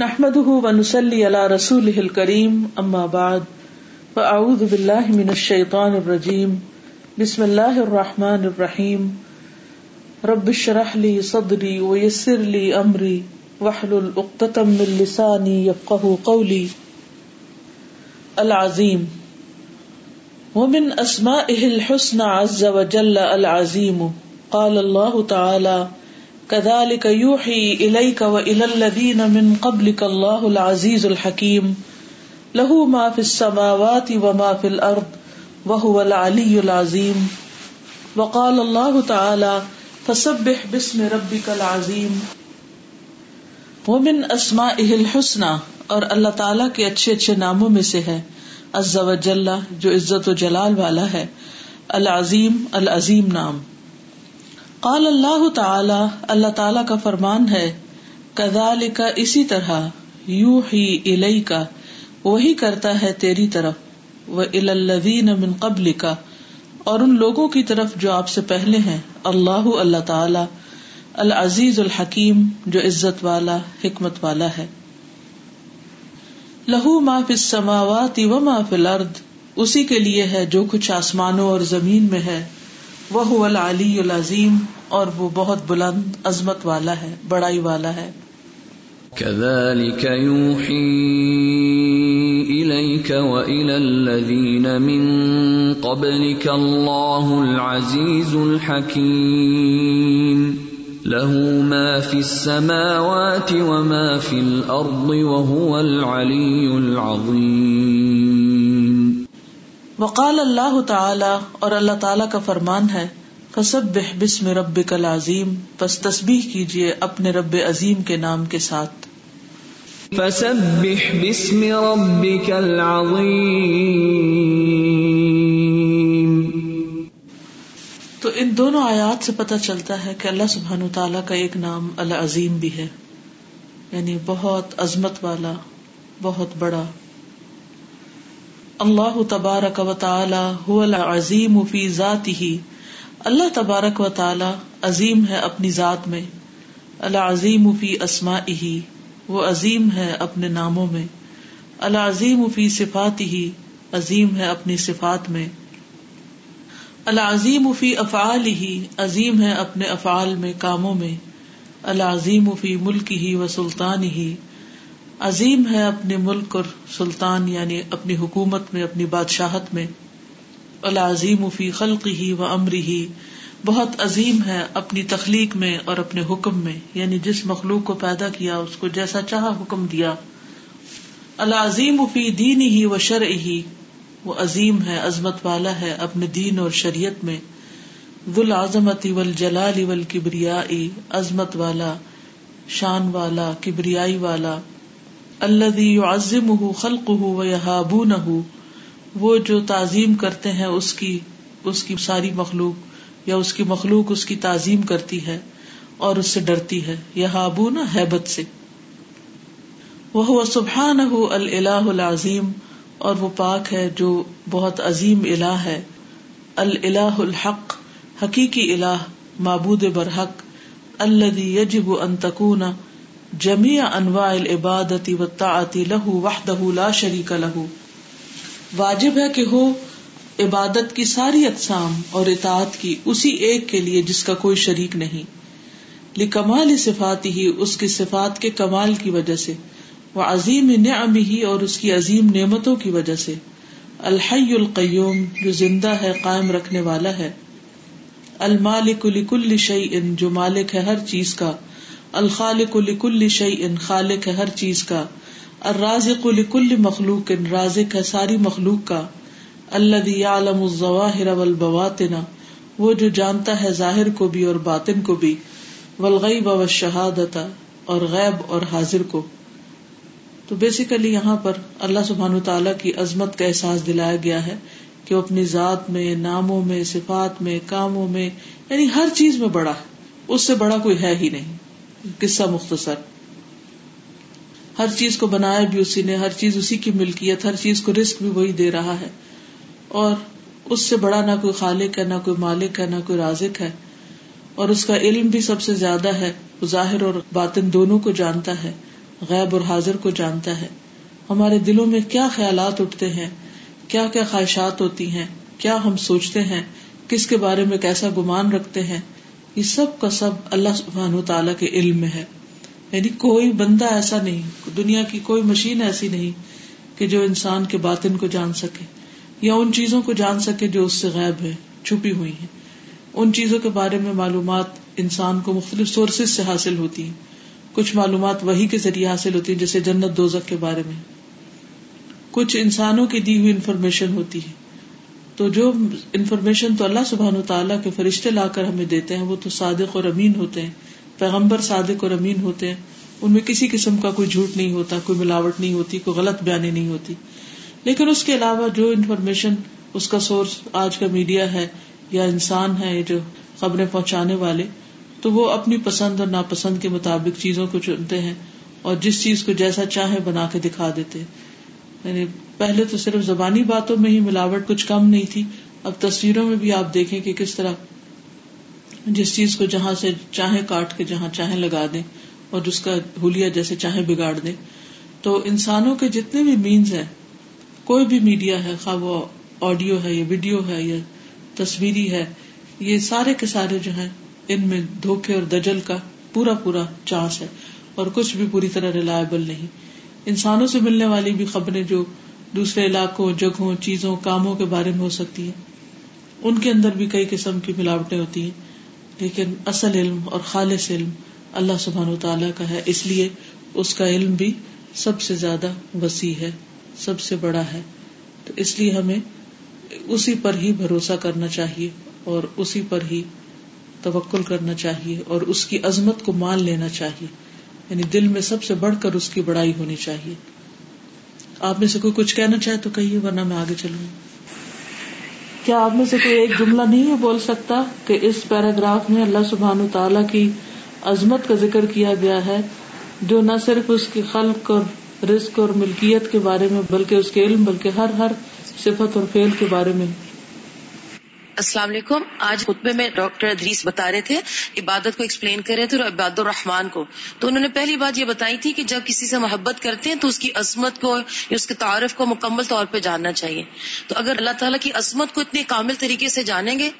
نحمده ونسلي على رسوله الكريم اما بعد فاعوذ بالله من الشيطان الرجيم، بسم الله الرحمن الرحيم. رب اشرح لي صدري ويسر لي امري واحلل عقدة من لساني يفقهوا قولي. العظيم. ومن اسمائه الحسنى عز وجل العظيم. قال الله تعالى كذلك يوحي إليك وإلى الذين من قبلك الله العزيز الحكيم. له ما في السماوات وما في الأرض وهو العلي العظيم. وقال الله تعالى، فسبح باسم ربك العظيم. ومن اسمائه الحسنى، اور اللہ تعالیٰ کے اچھے اچھے ناموں میں سے ہے. عز و جو عزت و جلال والا ہے. العظیم العظیم نام. قال اللہ تعالی اللہ تعالی کا فرمان ہے کدال کا اسی طرح یو ہی الئی کا وہی کرتا ہے تیری طرف وہ الدین من قبل کا اور ان لوگوں کی طرف جو آپ سے پہلے ہیں۔ اللہ اللہ تعالی، العزیز الحکیم، جو عزت والا، حکمت والا ہے۔ لہو ما فی السماوات و ما فی الارض، اسی کے لیے ہے جو کچھ آسمانوں اور زمین میں ہے۔ وہ العلی العظیم۔ اور وہ بہت بلند عظمت والا ہے بڑائی والا ہے۔ كذلك يوحي إليك وإلى الذين من قبلك الله العزيز الحكيم. له ما في السماوات وما في الأرض وهو العلي العظيم. وقال اللہ تعالی اور اللہ تعالی کا فرمان ہے فسب بسم رب کل عظیم بس تسبیح کیجیے اپنے رب عظیم کے نام کے ساتھ۔ فسبح بسم ربك العظيم تو ان دونوں آیات سے پتہ چلتا ہے کہ اللہ سبحان تعالیٰ کا ایک نام العظیم بھی ہے۔ یعنی بہت عظمت والا بہت بڑا۔ اللہ تبارک و تعالی هو العظیم فی ذاته۔ اللہ تبارک و تعالی عظیم ہے اپنی ذات میں، العظیم فی اسمائه وہ عظیم ہے اپنے ناموں میں، العظیم فی صفاته عظیم ہے اپنی صفات میں۔ العظیم فی افعاله عظیم ہے اپنے افعال میں، کاموں میں۔ العظیم فی ملکه و سلطانه عظیم ہے اپنے ملک اور سلطان یعنی اپنی حکومت میں، اپنی بادشاہت میں۔ العظیم فی خلق ہی و امری ہی بہت عظیم ہے اپنی تخلیق میں اور اپنے حکم میں یعنی جس مخلوق کو پیدا کیا، اس کو جیسا چاہا حکم دیا۔ العظیم فی دین ہی و شرع ہی وہ عظیم ہے، عظمت والا ہے اپنے دین اور شریعت میں۔ ذل عظمتی ول جلال ول کبریائی عظمت والا، شان والا، کبریائی والا۔ الذي يعظمه خلقه ويهابونه وہ جو تعظیم کرتے ہیں اس کی اس کی ساری مخلوق یا اس کی مخلوق اس کی تعظیم کرتی ہے اور اس سے ڈرتی ہے۔ یہابون ہیبت سے۔ وہ سبحانہ الہ العظیم۔ اور وہ پاک ہے جو بہت عظیم الہ ہے۔ الہ الحق، حقیقی الہ، معبود برحق۔ الذي يجب ان جمی انواع العبادتی و تعتی لہو وحدہ لا شریک لہو۔ واجب ہے کہ ہو عبادت کی ساری اقسام اور اطاعت کی اسی ایک کے لیے جس کا کوئی شریک نہیں۔ لکمال صفات ہی، اس کی صفات کے کمال کی وجہ سے۔ وہ عظیم نعم ہی، اور اس کی عظیم نعمتوں کی وجہ سے۔ الحی القیوم، جو زندہ ہے، قائم رکھنے والا ہے۔ المالک لکل شعی جو مالک ہے ہر چیز کا۔ الخالق لکل شعی ان خالق ہے ہر چیز کا۔ الرازق لکل مخلوق، رازق ہے ساری مخلوق کا اللہ عالم الظواہر والبواطن، وہ جو جانتا ہے ظاہر کو بھی اور باطن کو بھی، والغیب والشہادت اور غیب اور حاضر کو۔ تو بیسیکلی یہاں پر اللہ سبحانہ تعالیٰ کی عظمت کا احساس دلایا گیا ہے کہ وہ اپنی ذات میں، ناموں میں، صفات میں، کاموں میں یعنی ہر چیز میں بڑا ہے۔ اس سے بڑا کوئی ہے ہی نہیں۔ قصہ مختصر۔ ہر چیز کو بنایا بھی اسی نے، ہر چیز اسی کی ملکیت، ہر چیز کو رسک بھی وہی دے رہا ہے۔ اور اس سے بڑا نہ کوئی خالق ہے، نہ کوئی مالک ہے، نہ کوئی رازق ہے۔ اور اس کا علم بھی سب سے زیادہ ہے ظاہر اور باطن دونوں کو جانتا ہے، غیب اور حاضر کو جانتا ہے۔ ہمارے دلوں میں کیا خیالات اٹھتے ہیں، کیا کیا خواہشات ہوتی ہیں، کیا ہم سوچتے ہیں، کس کے بارے میں کیسا گمان رکھتے ہیں، یہ سب کا سب اللہ سبحان تعالیٰ کے علم میں ہے۔ یعنی کوئی بندہ ایسا نہیں، دنیا کی کوئی مشین ایسی نہیں کہ جو انسان کے باطن کو جان سکے، یا ان چیزوں کو جان سکے جو اس سے غائب ہے چھپی ہوئی ہیں۔ ان چیزوں کے بارے میں معلومات انسان کو مختلف سورسز سے حاصل ہوتی ہیں۔ کچھ معلومات وہی کے ذریعے حاصل ہوتی ہیں جیسے جنت دوزک کے بارے میں۔ کچھ انسانوں کی دی ہوئی انفارمیشن ہوتی ہے۔ تو جو انفارمیشن تو اللہ سبحان و تعالیٰ کے فرشتے لا کر ہمیں دیتے ہیں، وہ تو صادق اور امین ہوتے ہیں۔ پیغمبر صادق اور امین ہوتے ہیں، ان میں کسی قسم کا کوئی جھوٹ نہیں ہوتا، کوئی ملاوٹ نہیں ہوتی، کوئی غلط بیانی نہیں ہوتی۔ لیکن اس کے علاوہ جو انفارمیشن، اس کا سورس آج کا میڈیا ہے یا انسان ہے، جو خبریں پہنچانے والے، تو وہ اپنی پسند اور ناپسند کے مطابق چیزوں کو چنتے ہیں اور جس چیز کو جیسا چاہے بنا کے دکھا دیتے یعنی پہلے تو صرف زبانی باتوں میں ہی ملاوٹ کچھ کم نہیں تھی، اب تصویروں میں بھی آپ دیکھیں کہ کس طرح جس چیز کو جہاں سے چاہے کاٹ کے جہاں چاہے لگا دیں اور جس کا ہولیا جیسے چاہے بگاڑ دیں۔ تو انسانوں کے جتنے بھی مینز ہیں، کوئی بھی میڈیا ہے، خواہ وہ آڈیو ہے یا ویڈیو ہے یا تصویری ہے، یہ سارے کے سارے جو ہیں، ان میں دھوکے اور دجل کا پورا پورا چانس ہے۔ اور کچھ بھی پوری طرح ریلائبل نہیں۔ انسانوں سے ملنے والی بھی خبریں جو دوسرے علاقوں، جگہوں، چیزوں، کاموں کے بارے میں ہو سکتی ہیں۔ ان کے اندر بھی کئی قسم کی ملاوٹیں ہوتی ہیں۔ لیکن اصل علم اور خالص علم اللہ سبحان و تعالیٰ کا ہے، اس لیے اس کا علم بھی سب سے زیادہ وسیع ہے، سب سے بڑا ہے۔ تو اس لیے ہمیں اسی پر ہی بھروسہ کرنا چاہیے اور اسی پر ہی توکل کرنا چاہیے اور اس کی عظمت کو مان لینا چاہیے۔ یعنی دل میں سب سے بڑھ کر اس کی بڑائی ہونی چاہیے۔ آپ میں سے کوئی کچھ کہنا چاہے تو کہیے، ورنہ میں آگے چلوں۔ کیا آپ میں سے کوئی ایک جملہ نہیں ہے بول سکتا کہ اس پیراگراف میں اللہ سبحان تعالی کی عظمت کا ذکر کیا گیا ہے جو نہ صرف اس کی خلق اور رزق اور ملکیت کے بارے میں بلکہ اس کے علم بلکہ ہر ہر صفت اور فعل کے بارے میں السلام علیکم۔ آج خطبے میں ڈاکٹر ادریس بتا رہے تھے عبادت کو ایکسپلین کر رہے تھے اور عباد الرحمان کو۔ تو انہوں نے پہلی بات یہ بتائی تھی کہ جب کسی سے محبت کرتے ہیں تو اس کی عصمت کو یا اس کے تعارف کو مکمل طور پہ جاننا چاہیے۔ تو اگر اللہ تعالیٰ کی عصمت کو اتنے کامل طریقے سے جانیں گے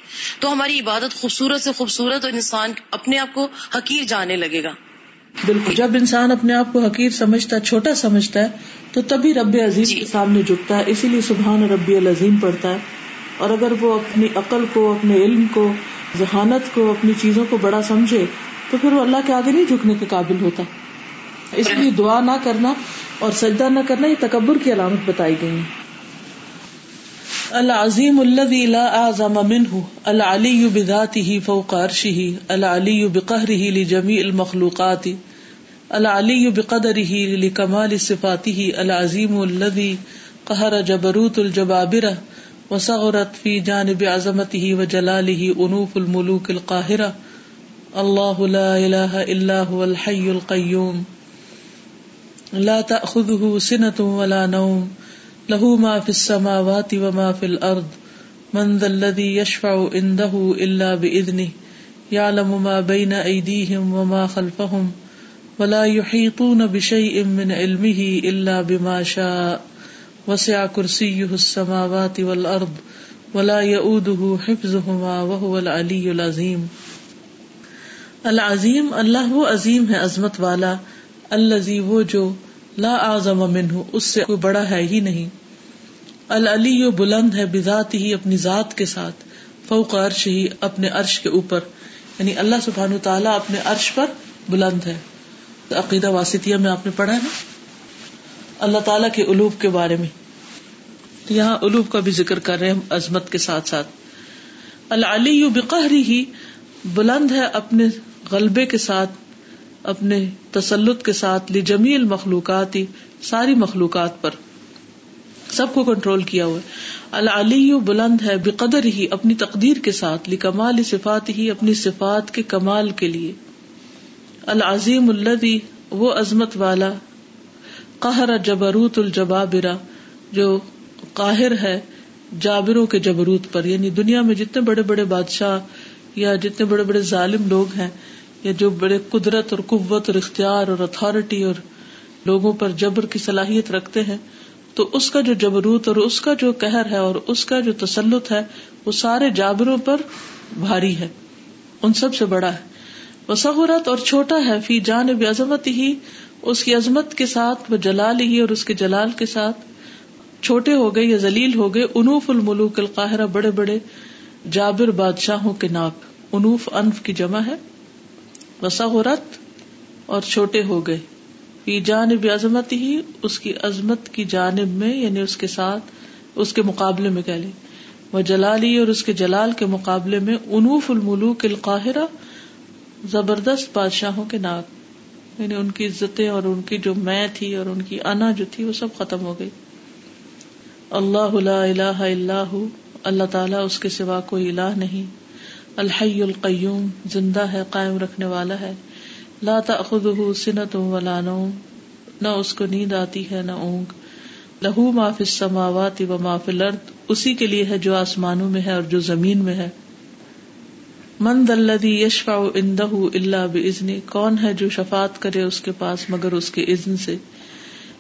تو ہماری عبادت خوبصورت سے خوبصورت اور انسان اپنے آپ کو حقیر جانے لگے گا۔ بالکل۔ جب انسان اپنے آپ کو حقیر سمجھتا ہے چھوٹا سمجھتا ہے تو تبھی رب عظیم جی. کے سامنے جھکتا ہے اسی لیے سبحان ربی العظیم پڑھتا ہے۔ اور اگر وہ اپنی عقل کو، اپنے علم کو، ذہانت کو، اپنی چیزوں کو بڑا سمجھے، تو پھر وہ اللہ کے آگے نہیں جھکنے کے قابل ہوتا۔ اس لیے دعا نہ کرنا اور سجدہ نہ کرنا، یہ تکبر کی علامت بتائی گئی العظیم الذي لا اعظم منه العلي بذاته فوق عرشه العلي بقهره لجميع المخلوقات العلي بقدره لكمال صفاته العظيم الذي قهر جبروت الجبابره وسغرت في جانب عظمته وجلاله انوف الملوك القاهرة الله لا اله الا هو الحي القيوم لا تأخذه سنة ولا نوم۔ له ما في السماوات وما في الارض۔ من ذا الذي يشفع عنده الا باذنه يعلم ما بين ايديهم وما خلفهم ولا يحيطون بشيء من علمه الا بما شاء۔ وسع کرسیہ السماوات والارض ولا يؤوده حفظهما وهو العلی العظیم العظیم اللہ وہ عظیم ہے، عظمت والا الذي وہ جو لا اعظم منه اس سے کوئی بڑا ہے ہی نہیں. العلی بلند ہے بذات ہی، اپنی ذات کے ساتھ، فوق عرش ہی، اپنے عرش کے اوپر. یعنی اللہ سبحانہ تعالیٰ اپنے عرش پر بلند ہے. عقیدہ واسطیہ میں آپ نے پڑھا ہے نا؟ اللہ تعالیٰ کے علوب کے بارے میں۔ یہاں الوب کا بھی ذکر کر رہے ہیں عظمت کے ساتھ ساتھ۔ العلی بقہری ہی بلند ہے اپنے غلبے کے ساتھ، اپنے تسلط کے ساتھ، لی جمیل مخلوقات ہی ساری مخلوقات پر۔ سب کو کنٹرول کیا ہوا العلی بلند ہے بقدر ہی اپنی تقدیر کے ساتھ، لی کمال صفات ہی اپنی صفات کے کمال کے لیے۔ العظیم الدی وہ عظمت والا قہر جبروت الجبابرا جو قاہر ہے جابروں کے جبروت پر یعنی دنیا میں جتنے بڑے بڑے بادشاہ یا جتنے بڑے بڑے ظالم لوگ ہیں، یا جو بڑے قدرت اور قوت اور اختیار اور اتارٹی اور لوگوں پر جبر کی صلاحیت رکھتے ہیں، تو اس کا جو جبروت اور اس کا جو کہر ہے اور اس کا جو تسلط ہے، وہ سارے جابروں پر بھاری ہے، ان سب سے بڑا ہے۔ وہ سہورت اور چھوٹا ہے فی جان عظمت ہی اس کی عظمت کے ساتھ، وہ جلال ہی اور اس کے جلال کے ساتھ چھوٹے ہو گئے یا ذلیل ہو گئے، انوف الملوک القاہرہ بڑے بڑے جابر بادشاہوں کے ناپ انوف انف کی جمع ہے وساحرت اور چھوٹے ہو گئے۔ فی جانب عظمت ہی اس کی عظمت کی جانب میں یعنی اس کے ساتھ، اس کے مقابلے میں کہہ لیں۔ وہ جلالی اور اس کے جلال کے مقابلے میں انوف الملوک القاہرہ زبردست بادشاہوں کے ناک۔ یعنی ان کی عزتیں اور ان کی جو میں تھی اور ان کی انا جو تھی وہ سب ختم ہو گئی۔ اللہ لا الہ الا اللہ تعالیٰ اس کے سوا کوئی الہ نہیں۔ الحی القیوم، زندہ ہے، قائم رکھنے والا ہے۔ لا تأخذه سنة ولا نوم۔ نہ اس کو نیند آتی ہے، نہ اونگ۔ لہو ما فی السماوات و ما فی الارض۔ اسی کے لیے ہے جو آسمانوں میں ہے اور جو زمین میں ہے۔ من الذی یشفع عنده الا باذن کون ہے جو شفاعت کرے اس کے پاس مگر اس کے اذن سے؟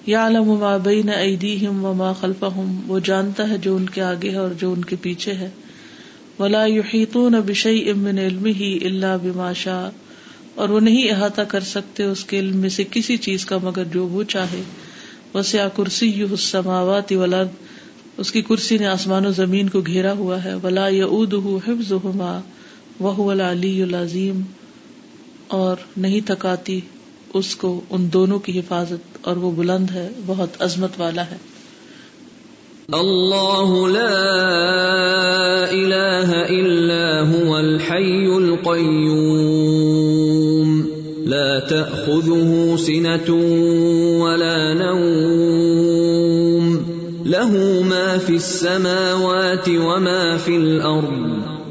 یعلم ما بین ایدیہم وما خلفہم، وہ جانتا ہے جو ان کے آگے ہے اور جو ان کے پیچھے ہے۔ ولا یحیطون بشیء من علمه الا بما شاء، اور وہ نہیں احاطہ کر سکتے اس کے علم میں سے کسی چیز کا مگر جو وہ چاہے۔ وسیع کرسی السماوات والارض، اس کی کرسی نے آسمان و زمین کو گھیرا ہوا ہے۔ ولا یعوده حفظهما وهو العلی العظیم اور نہیں تھکاتی اس کو ان دونوں کی حفاظت اور وہ بلند ہے، بہت عظمت والا ہے۔ اللہ لا الہ الا هو الحی القیوم۔ لا تأخذه سنة ولا نوم۔ له ما في السماوات وما في الأرض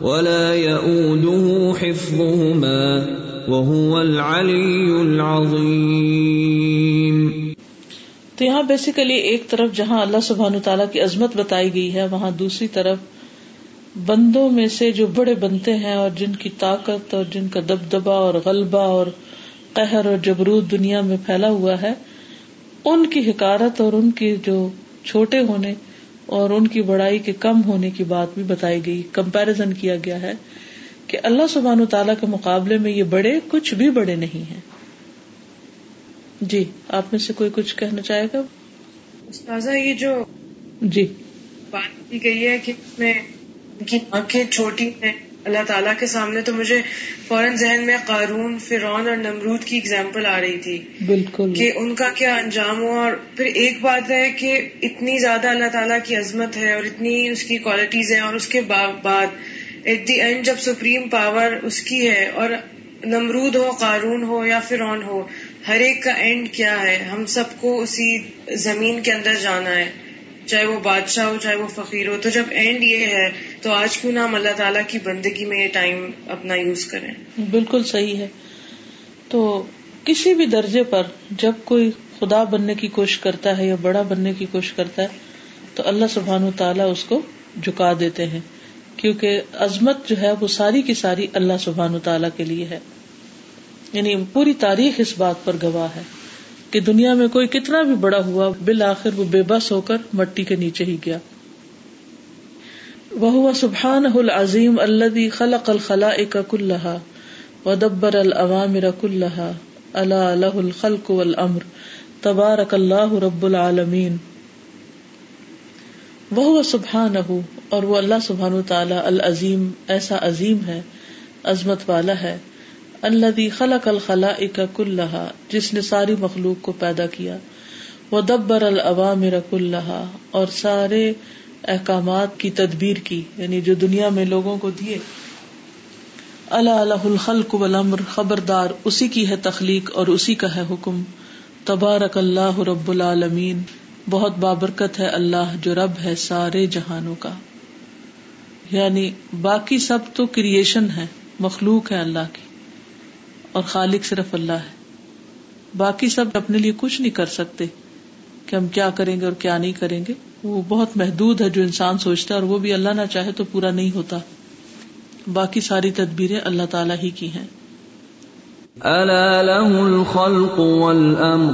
ولا يؤوده حفظهما وهو العلي العظيم۔ تو یہاں بیسیکلی ایک طرف جہاں اللہ سبحان تعالیٰ کی عظمت بتائی گئی ہے، وہاں دوسری طرف بندوں میں سے جو بڑے بنتے ہیں اور جن کی طاقت اور جن کا دبدبا اور غلبہ اور قہر اور جبرود دنیا میں پھیلا ہوا ہے، ان کی حکارت اور ان کی جو چھوٹے ہونے اور ان کی بڑائی کے کم ہونے کی بات بھی بتائی گئی کمپیرزن کیا گیا ہے کہ اللہ سبحان تعالیٰ کے مقابلے میں یہ بڑے کچھ بھی بڑے نہیں ہیں۔ جی آپ میں سے کوئی کچھ کہنا چاہے گا؟ استاذہ یہ جو جی۔ بات کی گئی ہے کہ میں ان کی آنکھیں چھوٹی ہیں اللہ تعالیٰ کے سامنے تو مجھے فوراً ذہن میں قارون فرعون اور نمرود کی اگزامپل آ رہی تھی بالکل۔ کہ ان کا کیا انجام ہوا اور پھر ایک بات ہے کہ اتنی زیادہ اللہ تعالیٰ کی عظمت ہے اور اتنی اس کی کوالٹیز ہیں اور اس کے بعد ایٹ دی اینڈ جب سپریم پاور اس کی ہے اور نمرود ہو قارون ہو یا فرعون ہو ہر ایک کا اینڈ کیا ہے؟ ہم سب کو اسی زمین کے اندر جانا ہے۔ چاہے وہ بادشاہ ہو، چاہے وہ فقیر ہو، تو جب اینڈ یہ ہے، تو آج کیوں نہ ہم اللہ تعالیٰ کی بندگی میں یہ ٹائم اپنا یوز کریں؟ بالکل صحیح ہے۔ تو کسی بھی درجے پر جب کوئی خدا بننے کی کوشش کرتا ہے یا بڑا بننے کی کوشش کرتا ہے، تو اللہ سبحان و تعالیٰ اس کو جھکا دیتے ہیں۔ کیونکہ عظمت جو ہے وہ ساری کی ساری اللہ سبحان و تعالیٰ کے لیے ہے۔ یعنی پوری تاریخ اس بات پر گواہ ہے۔ کہ دنیا میں کوئی کتنا بھی بڑا ہوا بالآخر وہ بے بس ہو کر مٹی کے نیچے ہی گیا۔ وہ سبحان العظیم اللہ خلق الخلا کلحا ودبر العوامر کلحا اللہ الہ الخلق والامر تبارک اللہ رب العالمین وہ سبحان اور وہ اللہ سبحان تعالی العظیم، ایسا عظیم ہے، عظمت والا ہے۔ اللہ خلق الخلا کلحا جس نے ساری مخلوق کو پیدا کیا۔ وہ دبر العوامر کلحا اور سارے احکامات کی تدبیر کی یعنی جو دنیا میں لوگوں کو دیے۔ اللہ اللہ الخلق والامر خبردار، اسی کی ہے تخلیق اور اسی کا ہے حکم۔ تبارک اللہ رب العالمین، بہت بابرکت ہے اللہ جو رب ہے سارے جہانوں کا۔ یعنی باقی سب تو کریشن ہے، مخلوق ہے اللہ کی۔ اور خالق صرف اللہ ہے۔ باقی سب اپنے لیے کچھ نہیں کر سکتے کہ ہم کیا کریں گے اور کیا نہیں کریں گے۔ وہ بہت محدود ہے جو انسان سوچتا ہے اور وہ بھی اللہ نہ چاہے تو پورا نہیں ہوتا۔ باقی ساری تدبیریں اللہ تعالیٰ ہی کی ہیں۔ ألا له الخلق والأمر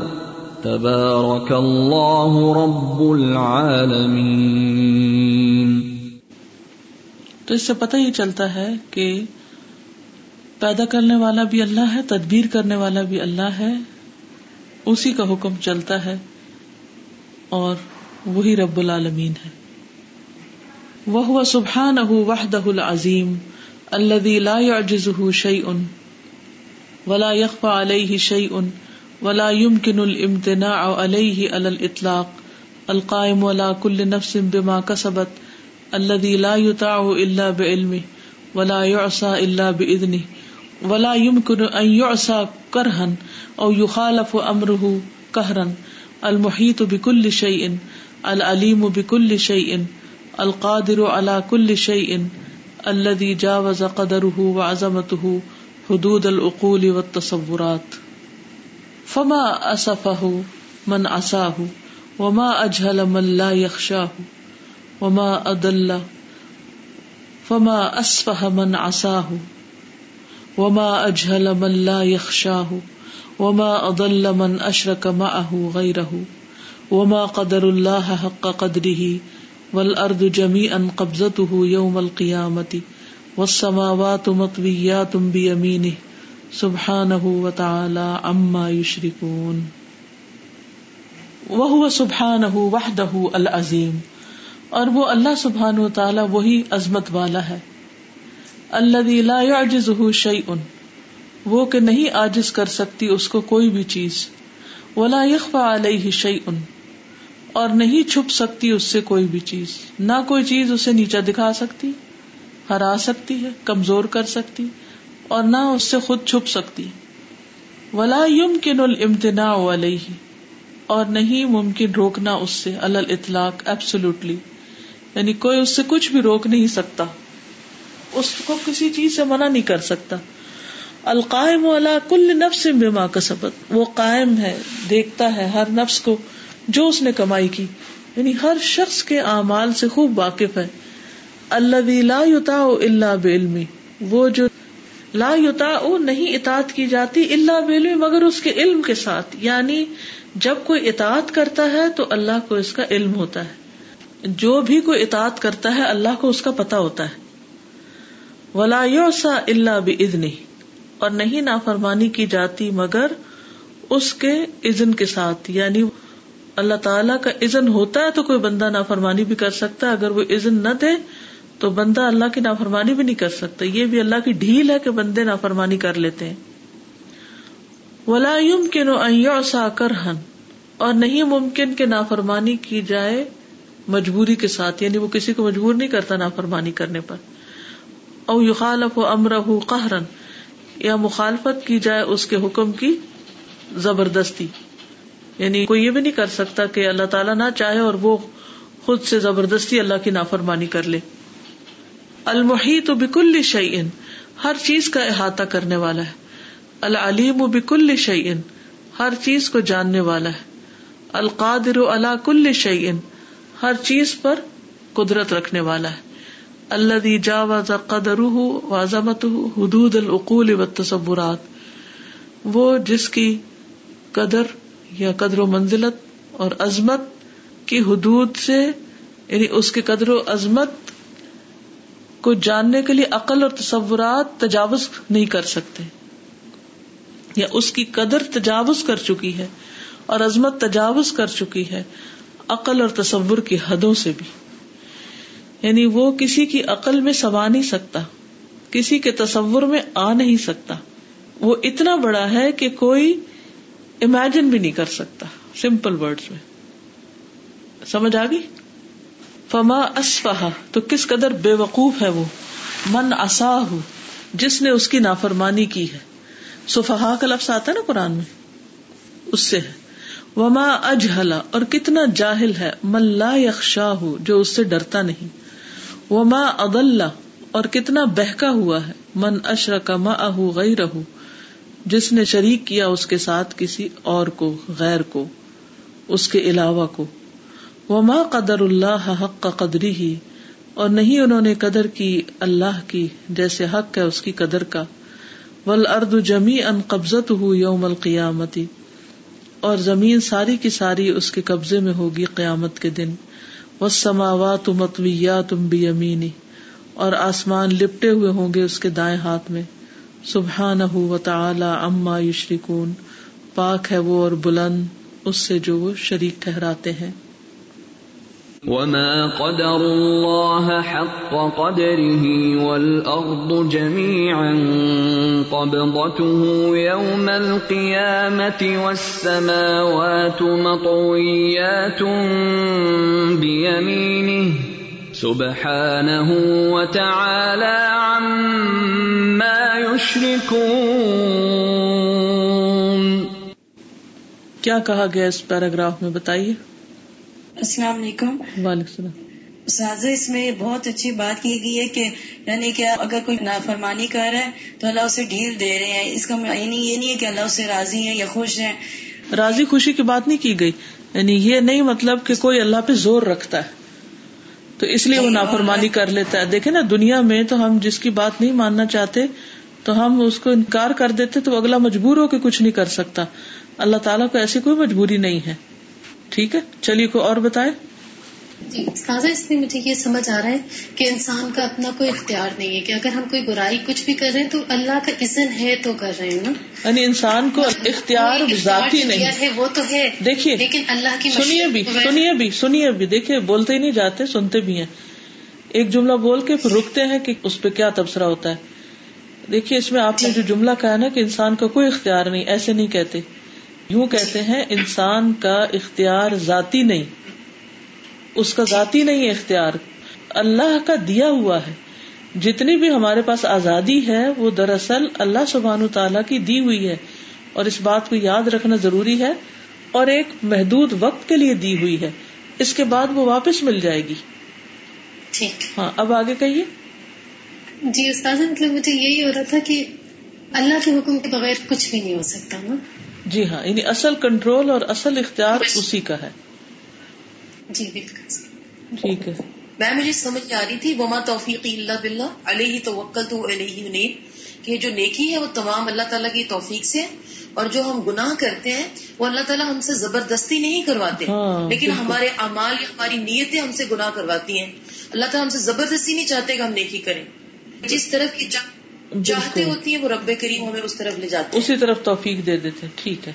تبارك الله رب العالمين۔ تو اس سے پتہ یہ چلتا ہے کہ پیدا کرنے والا بھی اللہ ہے، تدبیر کرنے والا بھی اللہ ہے۔ اسی کا حکم چلتا ہے اور وہی رب العالمین ہے۔ وہ سبحانہ وحدہ العظیم الذي لا يعجزه شيء ولا يخفى عليه شيء ولا يمكن الامتناع عليه على الاطلاق القائم ولا كل نفس بما كسبت الذي لا يطاع الا بعلمه ولا يعصى الا باذنه ولا يمكن ان يعصى كرها او يخالف امره قهرا المحيط بكل شيء العليم بكل شيء، القادر على كل شيء، الذي جاوز قدره وعظمته حدود العقول والتصورات. فما اسفه من عصاه، وما اجهل من لا يخشاه، وما اضل فما اسفه من عصاه. وما اجهل من لا يخشاه، وما اضل من اشرك معه غيره، وما قدر الله حق قدره والارض جميعا قبضته يوم القيامه والسماوات مطويات بيمينه، سبحانه وتعالى عما يشركون. وهو سبحانه وحده العظيم، اور وہ اللہ سبحان و تعالی وہی عظمت والا ہے۔ الذي لا يعجزه شيء وہ کہ نہیں عاجز کر سکتی اس کو کوئی بھی چیز، ولا يخفى عليه شيء اور نہیں چھپ سکتی اس سے کوئی بھی چیز۔ نہ کوئی چیز اسے نیچا دکھا سکتی، ہرا سکتی ہے، کمزور کر سکتی، اور نہ اس سے خود چھپ سکتی۔ ولا يمكن الامتناع علیہ، اور نہیں ممکن روکنا اس سے الل اطلاق ایبسولوٹلی یعنی کوئی اس سے کچھ بھی روک نہیں سکتا۔ اس کو کسی چیز سے منع نہیں کر سکتا۔ القائم والا کل نفس بما کسبت۔ وہ قائم ہے، دیکھتا ہے ہر نفس کو جو اس نے کمائی کی۔ یعنی ہر شخص کے اعمال سے خوب واقف ہے۔ اللہ لا یوتا اللہ بعلمی وہ جو لا یوتا نہیں اطاعت کی جاتی اللہ بعلمی مگر اس کے علم کے ساتھ۔ یعنی جب کوئی اطاعت کرتا ہے تو اللہ کو اس کا علم ہوتا ہے۔ جو بھی کوئی اطاعت کرتا ہے، اللہ کو اس کا پتا ہوتا ہے۔ ولا یوسا اللہ بدنی اور نہیں نافرمانی کی جاتی مگر اس کے عزن کے ساتھ۔ یعنی اللہ تعالیٰ کا عزن ہوتا ہے تو کوئی بندہ نافرمانی بھی کر سکتا ہے۔ اگر وہ عزن نہ دے تو بندہ اللہ کی نافرمانی بھی نہیں کر سکتا۔ یہ بھی اللہ کی ڈھیل ہے کہ بندے نافرمانی کر لیتے ہیں۔ ولا کے نو سا کر ہن اور نہیں ممکن کہ نافرمانی کی جائے مجبوری کے ساتھ۔ یعنی وہ کسی کو مجبور نہیں کرتا نافرمانی کرنے پر۔ او یو خالف و امر قہرن، یا مخالفت کی جائے اس کے حکم کی زبردستی۔ یعنی کوئی یہ بھی نہیں کر سکتا کہ اللہ تعالیٰ نہ چاہے اور وہ خود سے زبردستی اللہ کی نافرمانی کر لے۔ المحیط و بکل شعین ہر چیز کا احاطہ کرنے والا ہے۔ العلیم و بکل شعین ہر چیز کو جاننے والا ہے۔ القادر و اللہ کل شعین ہر چیز پر قدرت رکھنے والا ہے۔ اللہ جا واض قدر واضمت حدود العقول و تصورات وہ جس کی قدر یا قدر و منزلت اور عظمت کی حدود سے یعنی اس کی قدر و عظمت کو جاننے کے لیے عقل اور تصورات تجاوز نہیں کر سکتے۔ یا اس کی قدر تجاوز کر چکی ہے اور عظمت تجاوز کر چکی ہے، عقل اور تصور کی حدوں سے بھی۔ یعنی وہ کسی کی عقل میں سوا نہیں سکتا، کسی کے تصور میں آ نہیں سکتا۔ وہ اتنا بڑا ہے کہ کوئی امیجن بھی نہیں کر سکتا سمپل ورڈ میں۔ سمجھ آ گئی فما اسفہ تو کس قدر بے وقوف ہے وہ؟ من اصا جس نے اس کی نافرمانی کی ہے۔ سفہا کا لفظ آتا ہے نا قرآن میں؟ اس سے ہے۔ وما اجہلا اور کتنا جاہل ہے۔ ملا یکشا ہو جو اس سے ڈرتا نہیں۔ وما ادل اور کتنا بہکا ہوا ہے من اشر کا اہ گئی رہو جس نے شریک کیا اس کے ساتھ کسی اور کو غیر کو اس کے علاوہ کو وما قدر اللہ حق کا قدری ہی اور نہیں انہوں نے قدر کی اللہ کی جیسے حق ہے اس کی قدر کا ول ارد جمی ان قبضت ہو یوم القیامتی اور زمین ساری کی ساری اس کے قبضے میں ہوگی قیامت کے دن وہ سماوا تم تم بھی امینی اور آسمان لپٹے ہوئے ہوں گے اس کے دائیں ہاتھ میں۔ سبحان و تعالی اما یشرکون، پاک ہے وہ اور بلند، اس سے جو وہ شریک ٹھہراتے ہیں۔ وما قدر الله حق قدره والأرض جميعا قبضته يوم القيامة والسماوات مطويات بيمينه سبحانه وتعالى عما يشركون کیا کہا گیا اس پیراگراف میں بتائیے؟ السلام علیکم۔ وعلیکم السلام۔ سازا اس میں بہت اچھی بات کی گئی ہے کہ یعنی کہ اگر کوئی نافرمانی کر رہا ہے تو اللہ اسے ڈھیل دے رہے ہیں۔ اس کا یعنی یہ نہیں ہے کہ اللہ اسے راضی ہے یا خوش ہے راضی خوشی کی بات نہیں کی گئی۔ یعنی یہ نہیں مطلب کہ کوئی اللہ پہ زور رکھتا ہے۔ تو اس لیے وہ نافرمانی کر لیتا ہے۔ دیکھیں نا دنیا میں تو ہم جس کی بات نہیں ماننا چاہتے تو ہم اس کو انکار کر دیتے تو اگلا مجبور ہو کے کچھ نہیں کر سکتا۔ اللہ تعالیٰ کو ایسی کوئی مجبوری نہیں ہے۔ ٹھیک ہے؟ چلیے کوئی اور بتائے جی تازہ اس میں مجھے یہ سمجھ آ رہا ہے کہ انسان کا اپنا کوئی اختیار نہیں ہے کہ اگر ہم کوئی برائی کچھ بھی کر رہے ہیں تو اللہ کا عزن ہے تو کر رہے ہیں نا؟ یعنی انسان کو اختیار ذاتی نہیں۔ ہے وہ تو ہے دیکھیے لیکن اللہ کی سنیے بھی سنیے بھی سنیے بھی۔ دیکھیے بولتے ہی نہیں جاتے سنتے بھی ہیں۔ ایک جملہ بول کے پھر رکتے ہیں کہ اس پہ کیا تبصرہ ہوتا ہے۔ دیکھیے اس میں آپ نے جو جملہ کہا نا کہ انسان کا کوئی اختیار نہیں ایسے نہیں کہتے۔ یوں کہتے ہیں انسان کا اختیار ذاتی نہیں اس کا ذاتی نہیں اختیار اللہ کا دیا ہوا ہے۔ جتنی بھی ہمارے پاس آزادی ہے وہ دراصل اللہ سبحان تعالی کی دی ہوئی ہے۔ اور اس بات کو یاد رکھنا ضروری ہے اور ایک محدود وقت کے لیے دی ہوئی ہے۔ اس کے بعد وہ واپس مل جائے گی۔ ٹھیک۔ ہاں اب آگے کہیے۔ جی استاد مطلب مجھے یہی ہو رہا تھا کہ اللہ کے حکم کے بغیر کچھ بھی نہیں ہو سکتا نا۔ جی ہاں یعنی اصل کنٹرول اور اصل اختیار اسی کا ہے۔ جی بالکل ٹھیک ہے۔ میں مجھے سمجھ آ رہی تھی وما توفیق اللہ بلّہ علیہ توکل تو علیہ نیب کہ جو نیکی ہے وہ تمام اللہ تعالیٰ کی توفیق سے اور جو ہم گناہ کرتے ہیں وہ اللہ تعالیٰ ہم سے زبردستی نہیں کرواتے۔ ہاں، لیکن ہمارے اعمال یا ہماری نیتیں ہم سے گناہ کرواتی ہیں۔ اللہ تعالیٰ ہم سے زبردستی نہیں چاہتے کہ ہم نیکی کریں۔ جس طرف کی چاہتے ہوتی ہیں وہ رب کریم ہمیں اس طرف لے جاتے اسی طرف توفیق دے دیتے ٹھیک ہے۔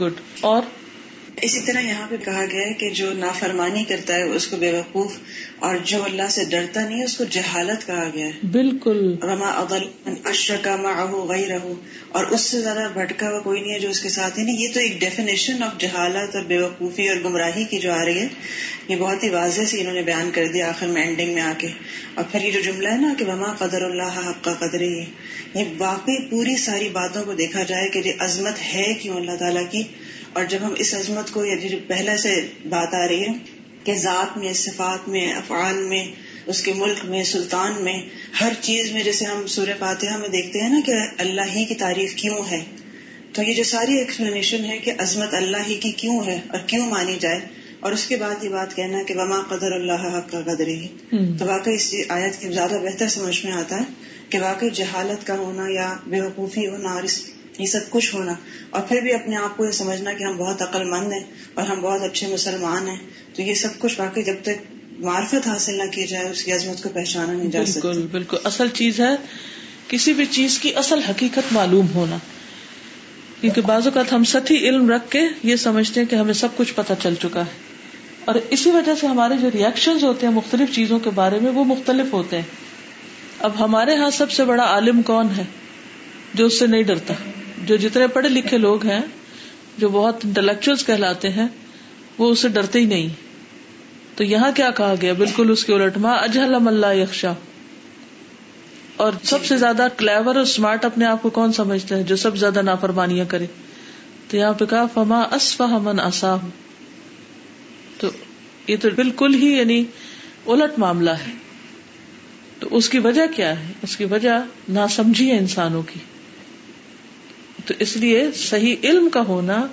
گڈ اور اسی طرح یہاں پہ کہا گیا ہے کہ جو نافرمانی کرتا ہے اس کو بے وقوف اور جو اللہ سے ڈرتا نہیں اس کو جہالت کہا گیا ہے۔ بالکل۔ رما اول اشرکا معه غیرہ اور اس سے زیادہ بھٹکا ہوا کوئی نہیں ہے جو اس کے ساتھ ہی نہیں۔ یہ تو ایک ڈیفینیشن آف جہالت اور بے وقوفی اور گمراہی کی جو آ رہی ہے یہ بہت ہی واضح سے انہوں نے بیان کر دیا آخر میں اینڈنگ میں آ کے۔ اور پھر یہ جو جملہ ہے نا کہ وما قدر اللہ حق کا قدر ہی یہ واقعی پوری ساری باتوں کو دیکھا جائے کہ یہ عظمت ہے کیوں اللہ تعالیٰ کی؟ اور جب ہم اس عظمت کو یا جو پہلے سے بات آ رہی ہے کہ ذات میں صفات میں افعال میں اس کے ملک میں سلطان میں ہر چیز میں جیسے ہم سورہ فاتحہ میں دیکھتے ہیں نا کہ اللہ ہی کی تعریف کیوں ہے؟ تو یہ جو ساری ایکسپلینیشن ہے کہ عظمت اللہ ہی کی کیوں ہے اور کیوں مانی جائے؟ اور اس کے بعد یہ بات کہنا کہ وما قدر اللہ حق کا قدر ہی تو واقعی اس آیت کی زیادہ بہتر سمجھ میں آتا ہے کہ واقعی جہالت کا ہونا یا بے وقوفی ہونا اور اس یہ سب کچھ ہونا اور پھر بھی اپنے آپ کو یہ سمجھنا کہ ہم بہت عقل مند ہیں اور ہم بہت اچھے مسلمان ہیں۔ تو یہ سب کچھ واقعی جب تک معرفت حاصل نہ کی جائے اس کی عظمت کو پہچانا نہیں جا سکتا۔ بالکل۔ بالکل اصل چیز ہے کسی بھی چیز کی اصل حقیقت معلوم ہونا۔ کیونکہ بعض اوقات ہم ستی علم رکھ کے یہ سمجھتے ہیں کہ ہمیں سب کچھ پتا چل چکا ہے۔ اور اسی وجہ سے ہمارے جو ریئیکشن ہوتے ہیں مختلف چیزوں کے بارے میں وہ مختلف ہوتے ہیں۔ اب ہمارے ہاں سب سے بڑا عالم کون ہے جو اس سے نہیں ڈرتا؟ جو جتنے پڑھے لکھے لوگ ہیں جو بہت انٹلیکچوئل کہلاتے ہیں وہ اسے ڈرتے ہی نہیں۔ تو یہاں کیا کہا گیا؟ بالکل اس کے الٹ ماں اجہل اللہ یکشا اور سب سے زیادہ کلیور اور اسمارٹ اپنے آپ کو کون سمجھتا ہے جو سب زیادہ نافرمانیاں کرے۔ تو یہاں پہ کہا فما اسفہ من اصا تو یہ تو بالکل ہی یعنی الٹ معاملہ ہے۔ تو اس کی وجہ کیا ہے؟ اس کی وجہ نہ سمجھی ہے انسانوں کی۔ تو اس لیے صحیح علم کا ہونا،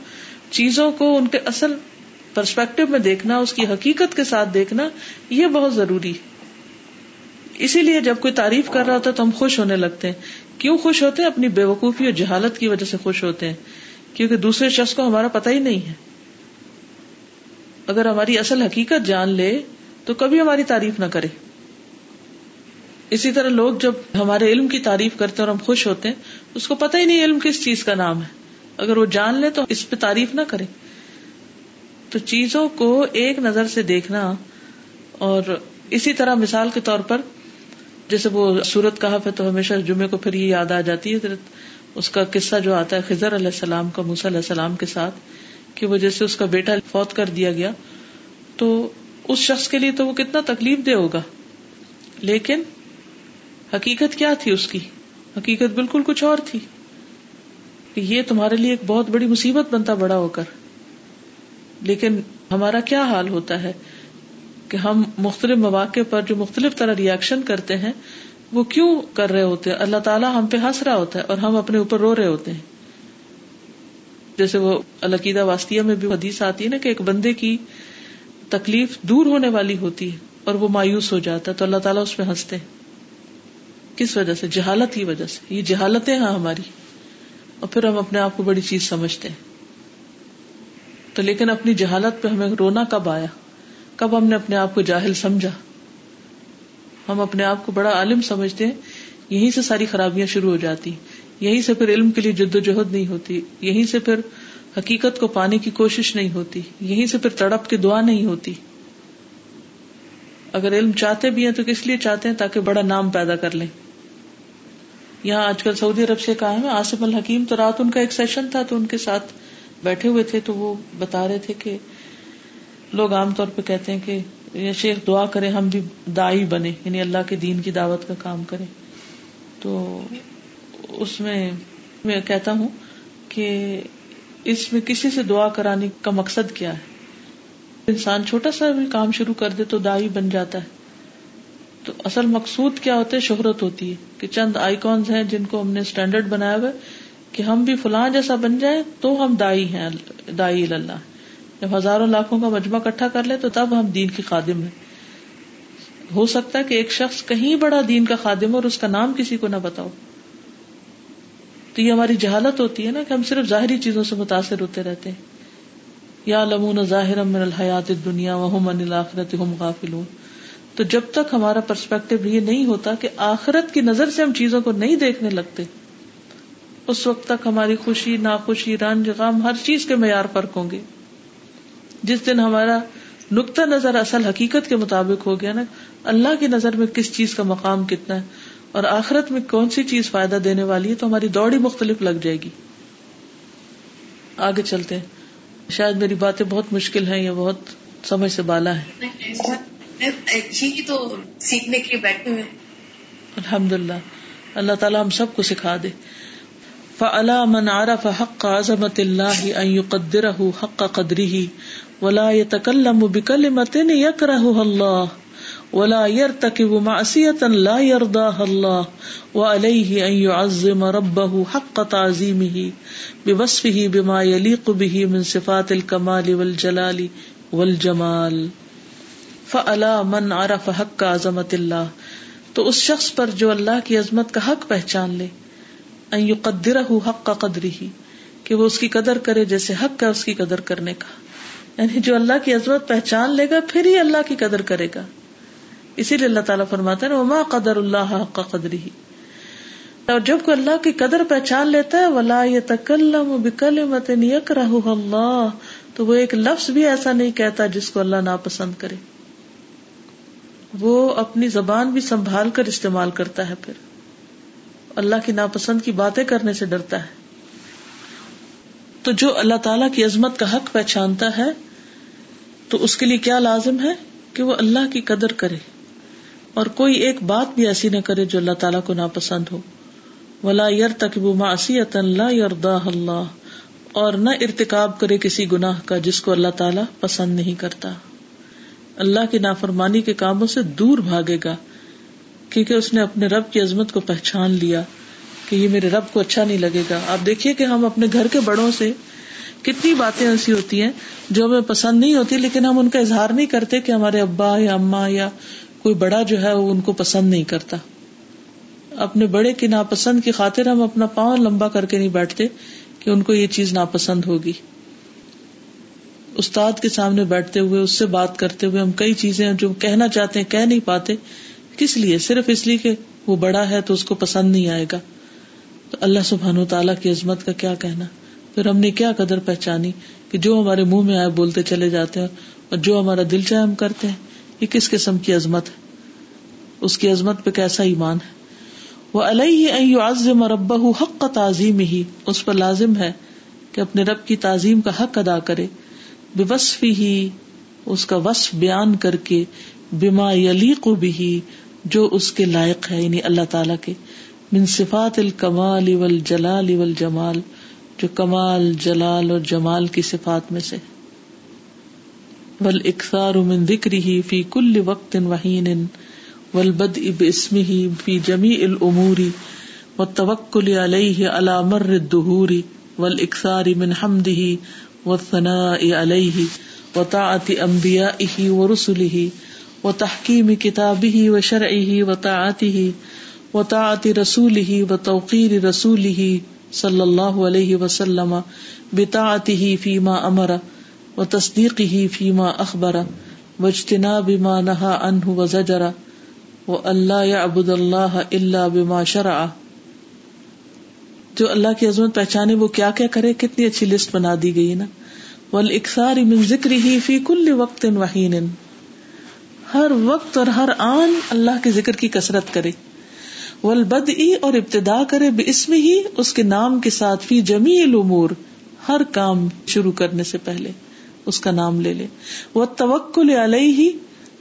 چیزوں کو ان کے اصل پرسپیکٹو میں دیکھنا، اس کی حقیقت کے ساتھ دیکھنا، یہ بہت ضروری اسی لیے جب کوئی تعریف کر رہا ہوتا ہے تو ہم خوش ہونے لگتے ہیں۔ کیوں خوش ہوتے ہیں؟ اپنی بے وقوفی اور جہالت کی وجہ سے خوش ہوتے ہیں۔ کیونکہ دوسرے شخص کو ہمارا پتہ ہی نہیں ہے۔ اگر ہماری اصل حقیقت جان لے تو کبھی ہماری تعریف نہ کرے۔ اسی طرح لوگ جب ہمارے علم کی تعریف کرتے اور ہم خوش ہوتے ہیں اس کو پتہ ہی نہیں علم کس چیز کا نام ہے۔ اگر وہ جان لے تو اس پہ تعریف نہ کرے۔ تو چیزوں کو ایک نظر سے دیکھنا اور اسی طرح مثال کے طور پر جیسے وہ سورت کہا ہے تو ہمیشہ جمعے کو پھر یہ یاد آ جاتی ہے۔ اس کا قصہ جو آتا ہے خزر علیہ السلام کا، موسی علیہ السلام کے ساتھ، کہ وہ جیسے اس کا بیٹا فوت کر دیا گیا۔ تو اس شخص کے لیے تو وہ کتنا تکلیف دہ ہوگا۔ لیکن حقیقت کیا تھی اس کی؟ حقیقت بالکل کچھ اور تھی۔ کہ یہ تمہارے لیے ایک بہت بڑی مصیبت بنتا بڑا ہو کر۔ لیکن ہمارا کیا حال ہوتا ہے کہ ہم مختلف مواقع پر جو مختلف طرح ریئیکشن کرتے ہیں، وہ کیوں کر رہے ہوتے ہیں؟ اللہ تعالیٰ ہم پہ ہنس رہا ہوتا ہے اور ہم اپنے اوپر رو رہے ہوتے ہیں۔ جیسے وہ القیدہ واسطیہ میں بھی حدیث آتی ہے نا کہ ایک بندے کی تکلیف دور ہونے والی ہوتی ہے اور وہ مایوس ہو جاتا ہے تو اللہ تعالیٰ اس پہ ہنستے ہیں۔ کس وجہ سے؟ جہالت کی وجہ سے۔ یہ جہالتیں ہیں ہماری۔ اور پھر ہم اپنے آپ کو بڑی چیز سمجھتے ہیں۔ تو لیکن اپنی جہالت پہ ہمیں رونا کب آیا؟ کب ہم نے اپنے آپ کو جاہل سمجھا؟ ہم اپنے آپ کو بڑا عالم سمجھتے ہیں۔ یہیں سے ساری خرابیاں شروع ہو جاتی۔ یہیں سے پھر علم کے لیے جد و جہد نہیں ہوتی۔ یہیں سے پھر حقیقت کو پانے کی کوشش نہیں ہوتی۔ یہیں سے پھر تڑپ کی دعا نہیں ہوتی۔ اگر علم چاہتے بھی ہیں تو کس لیے چاہتے ہیں؟ تاکہ بڑا نام پیدا کر لیں۔ یہاں آج کل سعودی عرب سے کہا ہے آصف الحکیم تو رات ان کا ایک سیشن تھا تو ان کے ساتھ بیٹھے ہوئے تھے تو وہ بتا رہے تھے کہ لوگ عام طور پہ کہتے ہیں کہ شیخ دعا کرے ہم بھی دائی بنے یعنی اللہ کے دین کی دعوت کا کام کرے۔ تو اس میں میں کہتا ہوں کہ اس میں کسی سے دعا کرانے کا مقصد کیا ہے؟ انسان چھوٹا سا بھی کام شروع کر دے تو دائی بن جاتا ہے۔ تو اصل مقصود کیا ہوتا ہے؟ شہرت ہوتی ہے کہ چند آئیکونز ہیں جن کو ہم نے اسٹینڈرڈ بنایا ہوا کہ ہم بھی فلاں جیسا بن جائیں تو ہم دائی ہیں، دائی اللہ جب ہزاروں لاکھوں کا مجمع کٹھا کر لے تو تب ہم دین کی خادم ہیں۔ ہو سکتا ہے کہ ایک شخص کہیں بڑا دین کا خادم اور اس کا نام کسی کو نہ بتاؤ۔ تو یہ ہماری جہالت ہوتی ہے نا کہ ہم صرف ظاہری چیزوں سے متاثر ہوتے رہتے ہیں۔ یا لمون ظاہر من الحیات دنیا الآخرت ہم غافلون۔ تو جب تک ہمارا پرسپیکٹو یہ نہیں ہوتا کہ آخرت کی نظر سے ہم چیزوں کو نہیں دیکھنے لگتے، اس وقت تک ہماری خوشی، ناخوشی، رنج، غم ہر چیز کے معیار فرق ہوں گے۔ جس دن ہمارا نقطہ نظر اصل حقیقت کے مطابق ہو گیا نا، اللہ کی نظر میں کس چیز کا مقام کتنا ہے اور آخرت میں کون سی چیز فائدہ دینے والی ہے، تو ہماری دوڑی مختلف لگ جائے گی۔ آگے چلتے ہیں۔ شاید میری باتیں بہت مشکل ہیں یا بہت سمجھ سے بالا ہے یہی تو سیکھنے کے لیے بیٹھے ہوئے الحمد للہ اللہ تعالیٰ ہم سب کو سکھا دے۔ فعلا من عرف حق عظمت اللہ ان يقدره حق قدره ولا يتكلم بكلمة يكره الله ولا يرتكب معصية لا يرضاها الله وعليه ان يعظم ربه حق تعظيمه بوصفه بما يليق به من صفات الكمال والجلال والجمال۔ فعلا من عرف حق عظمت اللہ تو اس شخص پر جو اللہ کی عظمت کا حق پہچان لے قدر حق کا قدری ہی کہ وہ اس کی قدر کرے جیسے حق ہے اس کی قدر کرنے کا۔ یعنی جو اللہ کی عظمت پہچان لے گا، پھر ہی اللہ کی قدر کرے گا۔ اسی لیے اللہ تعالیٰ فرماتا ہے، وما قدر اللہ حق کا قدری ہی اور جب کوئی اللہ کی قدر پہچان لیتا ہے، ولا یہ تکلم بکل مت اللہ تو وہ ایک لفظ بھی ایسا نہیں کہتا جس کو اللہ ناپسند کرے۔ وہ اپنی زبان بھی سنبھال کر استعمال کرتا ہے پھر۔ اللہ کی ناپسند کی باتیں کرنے سے ڈرتا ہے۔ تو جو اللہ تعالی کی عظمت کا حق پہچانتا ہے، تو اس کے لیے کیا لازم ہے کہ وہ اللہ کی قدر کرے؟ اور کوئی ایک بات بھی ایسی نہ کرے جو اللہ تعالیٰ کو ناپسند ہو۔ ولا یار تقب معصیت اللہ یردا اللہ اور نہ ارتکاب کرے کسی گناہ کا جس کو اللہ تعالی پسند نہیں کرتا۔ اللہ کی نافرمانی کے کاموں سے دور بھاگے گا، کیونکہ اس نے اپنے رب کی عظمت کو پہچان لیا کہ یہ میرے رب کو اچھا نہیں لگے گا۔ آپ دیکھیے کہ ہم اپنے گھر کے بڑوں سے کتنی باتیں ایسی ہوتی ہیں جو ہمیں پسند نہیں ہوتی، لیکن ہم ان کا اظہار نہیں کرتے کہ ہمارے ابا یا اما یا کوئی بڑا جو ہے وہ ان کو پسند نہیں کرتا۔ اپنے بڑے کی ناپسند کی خاطر ہم اپنا پاؤں لمبا کر کے نہیں بیٹھتے کہ ان کو یہ چیز ناپسند ہوگی۔ استاد کے سامنے بیٹھتے ہوئے، اس سے بات کرتے ہوئے ہم کئی چیزیں جو کہنا چاہتے ہیں، کہہ نہیں پاتے۔ کس لیے؟ صرف اس لیے کہ وہ بڑا ہے تو اس کو پسند نہیں آئے گا۔ تو اللہ سبحان و تعالیٰ کی عظمت کا کیا کہنا؟ پھر ہم نے کیا قدر پہچانی کہ جو ہمارے منہ میں آئے بولتے چلے جاتے ہیں اور جو ہمارا دل چاہے ہم کرتے ہیں، یہ کس قسم کی عظمت ہے؟ اس کی عظمت پہ کیسا ایمان ہے؟ وہ علیہ رب حق کا تعظیم ہی اس پر لازم ہے کہ اپنے رب کی تعظیم کا حق ادا کرے۔ بے وصف ہی اس کا وصف بیان کر کے بیما یلیق بھی جو اس کے لائق ہے یعنی اللہ تعالی کے، من صفات الکمال والجلال والجمال، جو کمال، جلال اور جمال کی صفات میں سے ول اکثار من ذکری فی کل وقت وحین ولبد اب اسمی فی جمی العموری و توکل علیہ علی مر الدہوری ول اکثار من حمدہ و ثناء علیہ و طاعت انبیائہ و رسلہ و تحکیم کتابہ و شرعہ و طاعتہ و طاعت رسولہ و توقیر رسولہ صلی اللہ علیہ وسلم بطاعتہ فیما امر و تصدیقہ فیما اخبر واجتناب ما نہا عنہ و زجر و اللہ یعبد اللہ الا بما شرع جو اللہ کی عظمت پہچانے وہ کیا کیا کرے؟ کتنی اچھی لسٹ بنا دی گئی نا۔ والاکثار من ذکرہ فی کل وقت وحین ہر وقت اور ہر آن اللہ کے ذکر کی کثرت کرے۔ ولبد اور ابتدا کرے بے اسم ہی اس کے نام کے ساتھ فی جمی الامور ہر کام شروع کرنے سے پہلے اس کا نام لے لے۔ وہ توکل علیہ ہی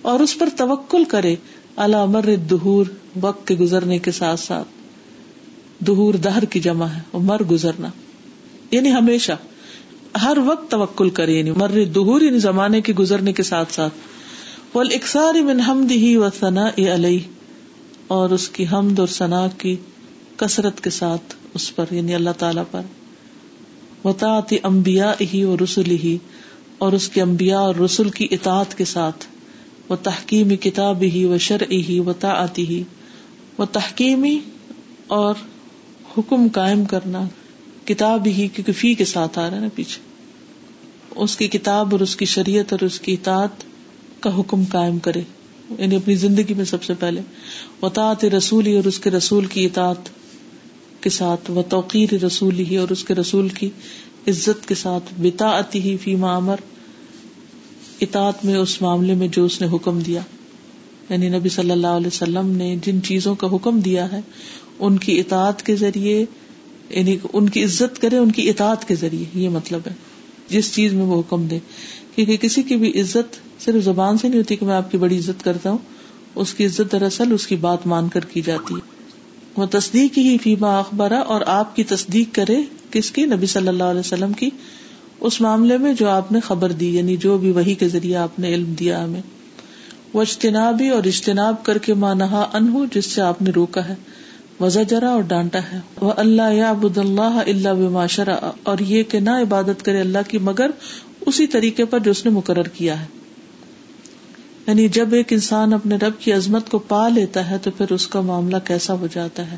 اور اس پر توکل کرے۔ اللہ دہور وقت کے گزرنے کے ساتھ ساتھ۔ دہور دہر کی جمع ہے اور مر گزرنا۔ یعنی ہمیشہ، ہر وقت توکل کرے یعنی مر دہور یعنی زمانے کے گزرنے کے ساتھ ساتھ۔ وہ اکثار من حمد ہی و ثنا علیہ اور اس کی حمد اور ثنا کی کثرت کے ساتھ اس پر یعنی اللہ تعالی پر۔ وطاعت امبیا ہی اور رسول ہی اور اس کے امبیا اور رسول کی اطاعت کے ساتھ۔ وہ تحکیم کتاب ہی و شرع ہی و تعتی ہی وہ تحکیمی اور حکم قائم کرنا کتاب ہی کیونکہ فی کے ساتھ آ رہا ہے نا پیچھے۔ اس کی کتاب اور اس کی شریعت اور اس کی اطاعت کا حکم قائم کرے۔ یعنی اپنی زندگی میں سب سے پہلے۔ وطاعت رسول اور اس کے رسول کی اطاعت کے ساتھ و توقیر رسول ہی اور اس کے رسول کی عزت کے ساتھ بتا ہی فی معمر اطاعت میں اس معاملے میں جو اس نے حکم دیا۔ یعنی نبی صلی اللہ علیہ وسلم نے جن چیزوں کا حکم دیا ہے ان کی اطاعت کے ذریعے یعنی ان کی عزت کرے، ان کی اطاعت کے ذریعے، یہ مطلب ہے۔ جس چیز میں وہ حکم دے۔ کیونکہ کسی کی بھی عزت صرف زبان سے نہیں ہوتی کہ میں آپ کی بڑی عزت کرتا ہوں، اس کی عزت دراصل اس کی بات مان کر کی جاتی ہے۔ وہ تصدیق ہی فیما اخبارہ اور آپ کی تصدیق کرے کس کی؟ نبی صلی اللہ علیہ وسلم کی۔ اس معاملے میں جو آپ نے خبر دی یعنی جو بھی وہی کے ذریعے آپ نے علم دیا ہمیں۔ وہ اجتنابی اور اجتناب کر کے مانہا ان جس سے آپ نے روکا ہے۔ وزا جرا اور ڈانٹا ہے۔ وہ اللہ یا ابود اللہ اللہ باشرا اور یہ کہ نہ عبادت کرے اللہ کی، مگر اسی طریقے پر جو اس نے مقرر کیا ہے۔ یعنی جب ایک انسان اپنے رب کی عظمت کو پا لیتا ہے، تو پھر اس کا معاملہ کیسا ہو جاتا ہے؟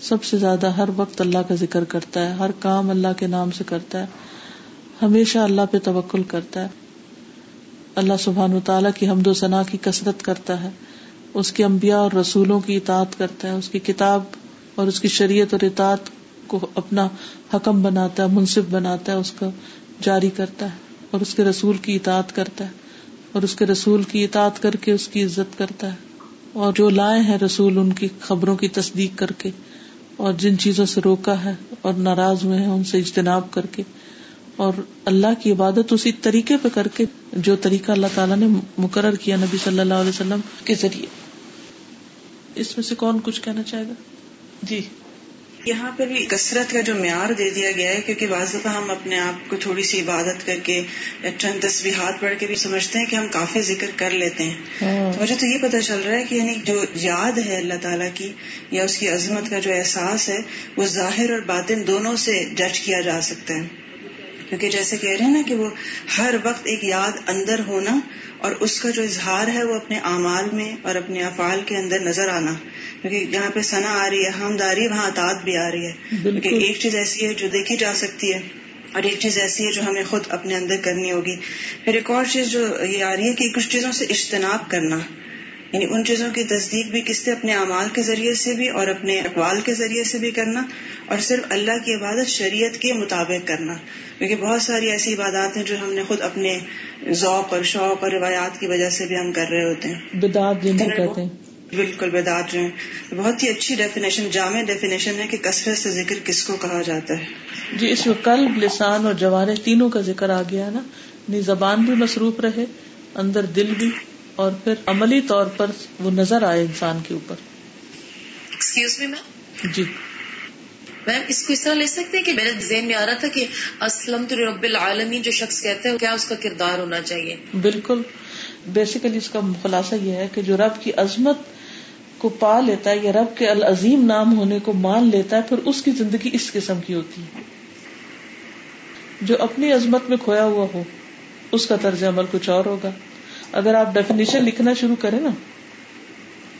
سب سے زیادہ ہر وقت اللہ کا ذکر کرتا ہے، ہر کام اللہ کے نام سے کرتا ہے، ہمیشہ اللہ پہ توکل کرتا ہے۔ اللہ سبحان و تعالیٰ کی حمد و ثنا کی کثرت کرتا ہے۔ اس کے انبیاء اور رسولوں کی اطاعت کرتا ہے، اس کی کتاب اور اس کی شریعت اور اطاعت کو اپنا حکم بناتا ہے، منصف بناتا ہے، اس کا جاری کرتا ہے اور اس کے رسول کی اطاعت کرتا ہے اور اس کے رسول کی اطاعت کر کے اس کی عزت کرتا ہے اور جو لائے ہیں رسول ان کی خبروں کی تصدیق کر کے اور جن چیزوں سے روکا ہے اور ناراض ہوئے ہیں ان سے اجتناب کر کے اور اللہ کی عبادت اسی طریقے پہ کر کے جو طریقہ اللہ تعالیٰ نے مقرر کیا نبی صلی اللہ علیہ وسلم کے ذریعے۔ اس میں سے کون کچھ کہنا چاہے گا؟ جی۔ یہاں پر بھی کثرت کا جو معیار دے دیا گیا ہے کیونکہ بعض دفعہ ہم اپنے آپ کو تھوڑی سی عبادت کر کے چند تصویرات پڑھ کے بھی سمجھتے ہیں کہ ہم کافی ذکر کر لیتے ہیں۔ مجھے تو یہ پتہ چل رہا ہے کہ یعنی جو یاد ہے اللہ تعالیٰ کی یا اس کی عظمت کا جو احساس ہے وہ ظاہر اور باطن دونوں سے جج کیا جا سکتا ہے۔ کیونکہ جیسے کہہ رہے ہیں نا کہ وہ ہر وقت ایک یاد اندر ہونا اور اس کا جو اظہار ہے وہ اپنے اعمال میں اور اپنے افعال کے اندر نظر آنا۔ کیونکہ جہاں پہ ثنا آ رہی ہے حمد آ رہی ہے وہاں اطاعت بھی آ رہی ہے۔ کیونکہ ایک چیز ایسی ہے جو دیکھی جا سکتی ہے اور ایک چیز ایسی ہے جو ہمیں خود اپنے اندر کرنی ہوگی۔ پھر ایک اور چیز جو یہ آ رہی ہے کہ کچھ چیزوں سے اجتناب کرنا۔ یعنی ان چیزوں کی تصدیق بھی کس سے؟ اپنے اعمال کے ذریعے سے بھی اور اپنے اقوال کے ذریعے سے بھی کرنا اور صرف اللہ کی عبادت شریعت کے مطابق کرنا۔ کیونکہ بہت ساری ایسی عبادات ہیں جو ہم نے خود اپنے ذوق اور شوق اور روایات کی وجہ سے بھی ہم کر رہے ہوتے ہیں۔ بدعت کہتے ہیں۔ بالکل بدعت جو ہے بہت ہی اچھی ڈیفینیشن جامع ڈیفینیشن ہے کہ کثرت سے ذکر کس کو کہا جاتا ہے۔ جی اس میں قلب لسان اور جوارے تینوں کا ذکر آ گیا نا۔ زبان بھی مصروف رہے اندر دل بھی۔ اور پھر عملی طور پر وہ نظر آئے انسان کے اوپر۔ جی۔ میم اس کو اس طرح لے سکتے ہیں کہ میرے ذہن میں آ رہا تھا کہ اسلم تو رب العالمین جو شخص کہتے ہیں کیا اس کا کردار ہونا چاہیے؟ بالکل۔ بیسیکلی اس کا خلاصہ یہ ہے کہ جو رب کی عظمت کو پا لیتا ہے یا رب کے العظیم نام ہونے کو مان لیتا ہے پھر اس کی زندگی اس قسم کی ہوتی ہے۔ جو اپنی عظمت میں کھویا ہوا ہو اس کا طرز عمل کچھ اور ہوگا۔ اگر آپ ڈیفینیشن لکھنا شروع کریں نا،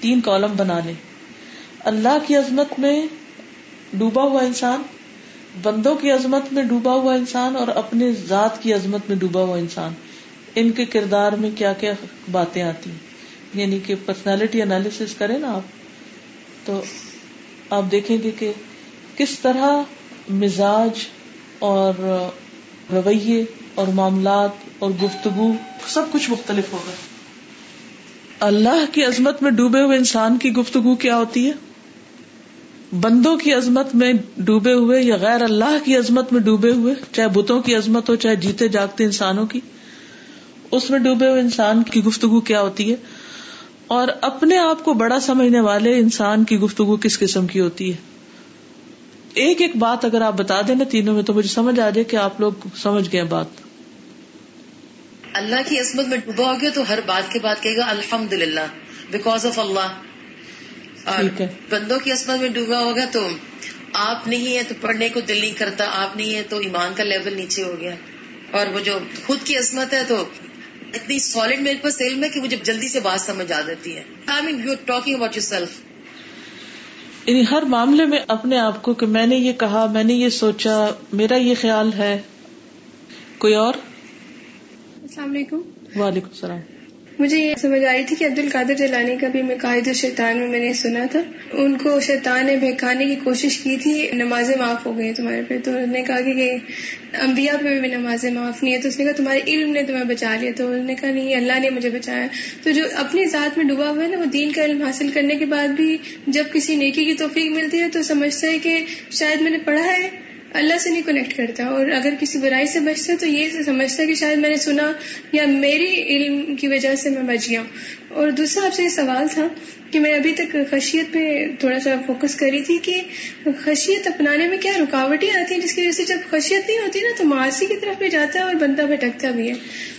تین کالم بنا لیں۔ اللہ کی عظمت میں ڈوبا ہوا انسان، بندوں کی عظمت میں ڈوبا ہوا انسان اور اپنے ذات کی عظمت میں ڈوبا ہوا انسان۔ ان کے کردار میں کیا کیا باتیں آتی ہیں؟ یعنی کہ پرسنالٹی انالیس کرے نا آپ، تو آپ دیکھیں گے کہ کس طرح مزاج اور رویے اور معاملات اور گفتگو سب کچھ مختلف ہوگا۔ اللہ کی عظمت میں ڈوبے ہوئے انسان کی گفتگو کیا ہوتی ہے؟ بندوں کی عظمت میں ڈوبے ہوئے یا غیر اللہ کی عظمت میں ڈوبے ہوئے، چاہے بتوں کی عظمت ہو، چاہے جیتے جاگتے انسانوں کی، اس میں ڈوبے ہوئے انسان کی گفتگو کیا ہوتی ہے؟ اور اپنے آپ کو بڑا سمجھنے والے انسان کی گفتگو کس قسم کی ہوتی ہے؟ ایک ایک بات اگر آپ بتا دیں نا تینوں میں، تو مجھے سمجھ آ جائے کہ آپ لوگ سمجھ گئے بات۔ اللہ کی عصمت میں ڈوبا ہو گیا تو ہر بات کے بعد کہے گا الحمد للہ بیکاز آف اللہ بندوں کی عصمت میں ڈوبا ہوگا تو آپ نہیں ہے تو پڑھنے کو دل نہیں کرتا آپ نہیں ہے تو ایمان کا لیول نیچے ہو گیا. اور وہ جو خود کی عصمت ہے تو اتنی سالڈ میرے پاس علم ہے کہ مجھے جلدی سے بات سمجھ آ جاتی ہے. I mean you talking about yourself یعنی ہر معاملے میں اپنے آپ کو کہ میں نے یہ کہا میں نے یہ سوچا میرا یہ خیال ہے. کوئی اور؟ السلام علیکم۔ وعلیکم السلام۔ مجھے یہ سمجھ آئی تھی کہ عبد القادر جلانی کا بھی میں قائد شیطان میں میں نے سنا تھا۔ ان کو شیطان نے بہکانے کی کوشش کی تھی نمازیں معاف ہو گئی تمہارے پہ۔ تو انہوں نے کہا کہ انبیاء پہ بھی نمازیں معاف نہیں ہے تو اس نے کہا تمہارے علم نے تمہیں بچا لیا۔ تو انہوں نے کہا نہیں اللہ نے مجھے بچایا۔ تو جو اپنی ذات میں ڈوبا ہوا ہے نا وہ دین کا علم حاصل کرنے کے بعد بھی جب کسی نیکی کی توفیق ملتی ہے تو سمجھتا ہے کہ شاید میں نے پڑھا ہے۔ اللہ سے نہیں کنیکٹ کرتا اور اگر کسی برائی سے بچتا تو یہ سمجھتا کہ شاید میں نے سنا یا میری علم کی وجہ سے میں بچ گیا اور دوسرا آپ سے یہ سوال تھا کہ میں ابھی تک خشیت پہ تھوڑا سا فوکس کری تھی کہ خشیت اپنانے میں کیا رکاوٹیں آتی ہیں جس کی وجہ سے جب خشیت نہیں ہوتی نا تو معاشی کی طرف بھی جاتا ہے اور بندہ بھٹکتا بھی ہے۔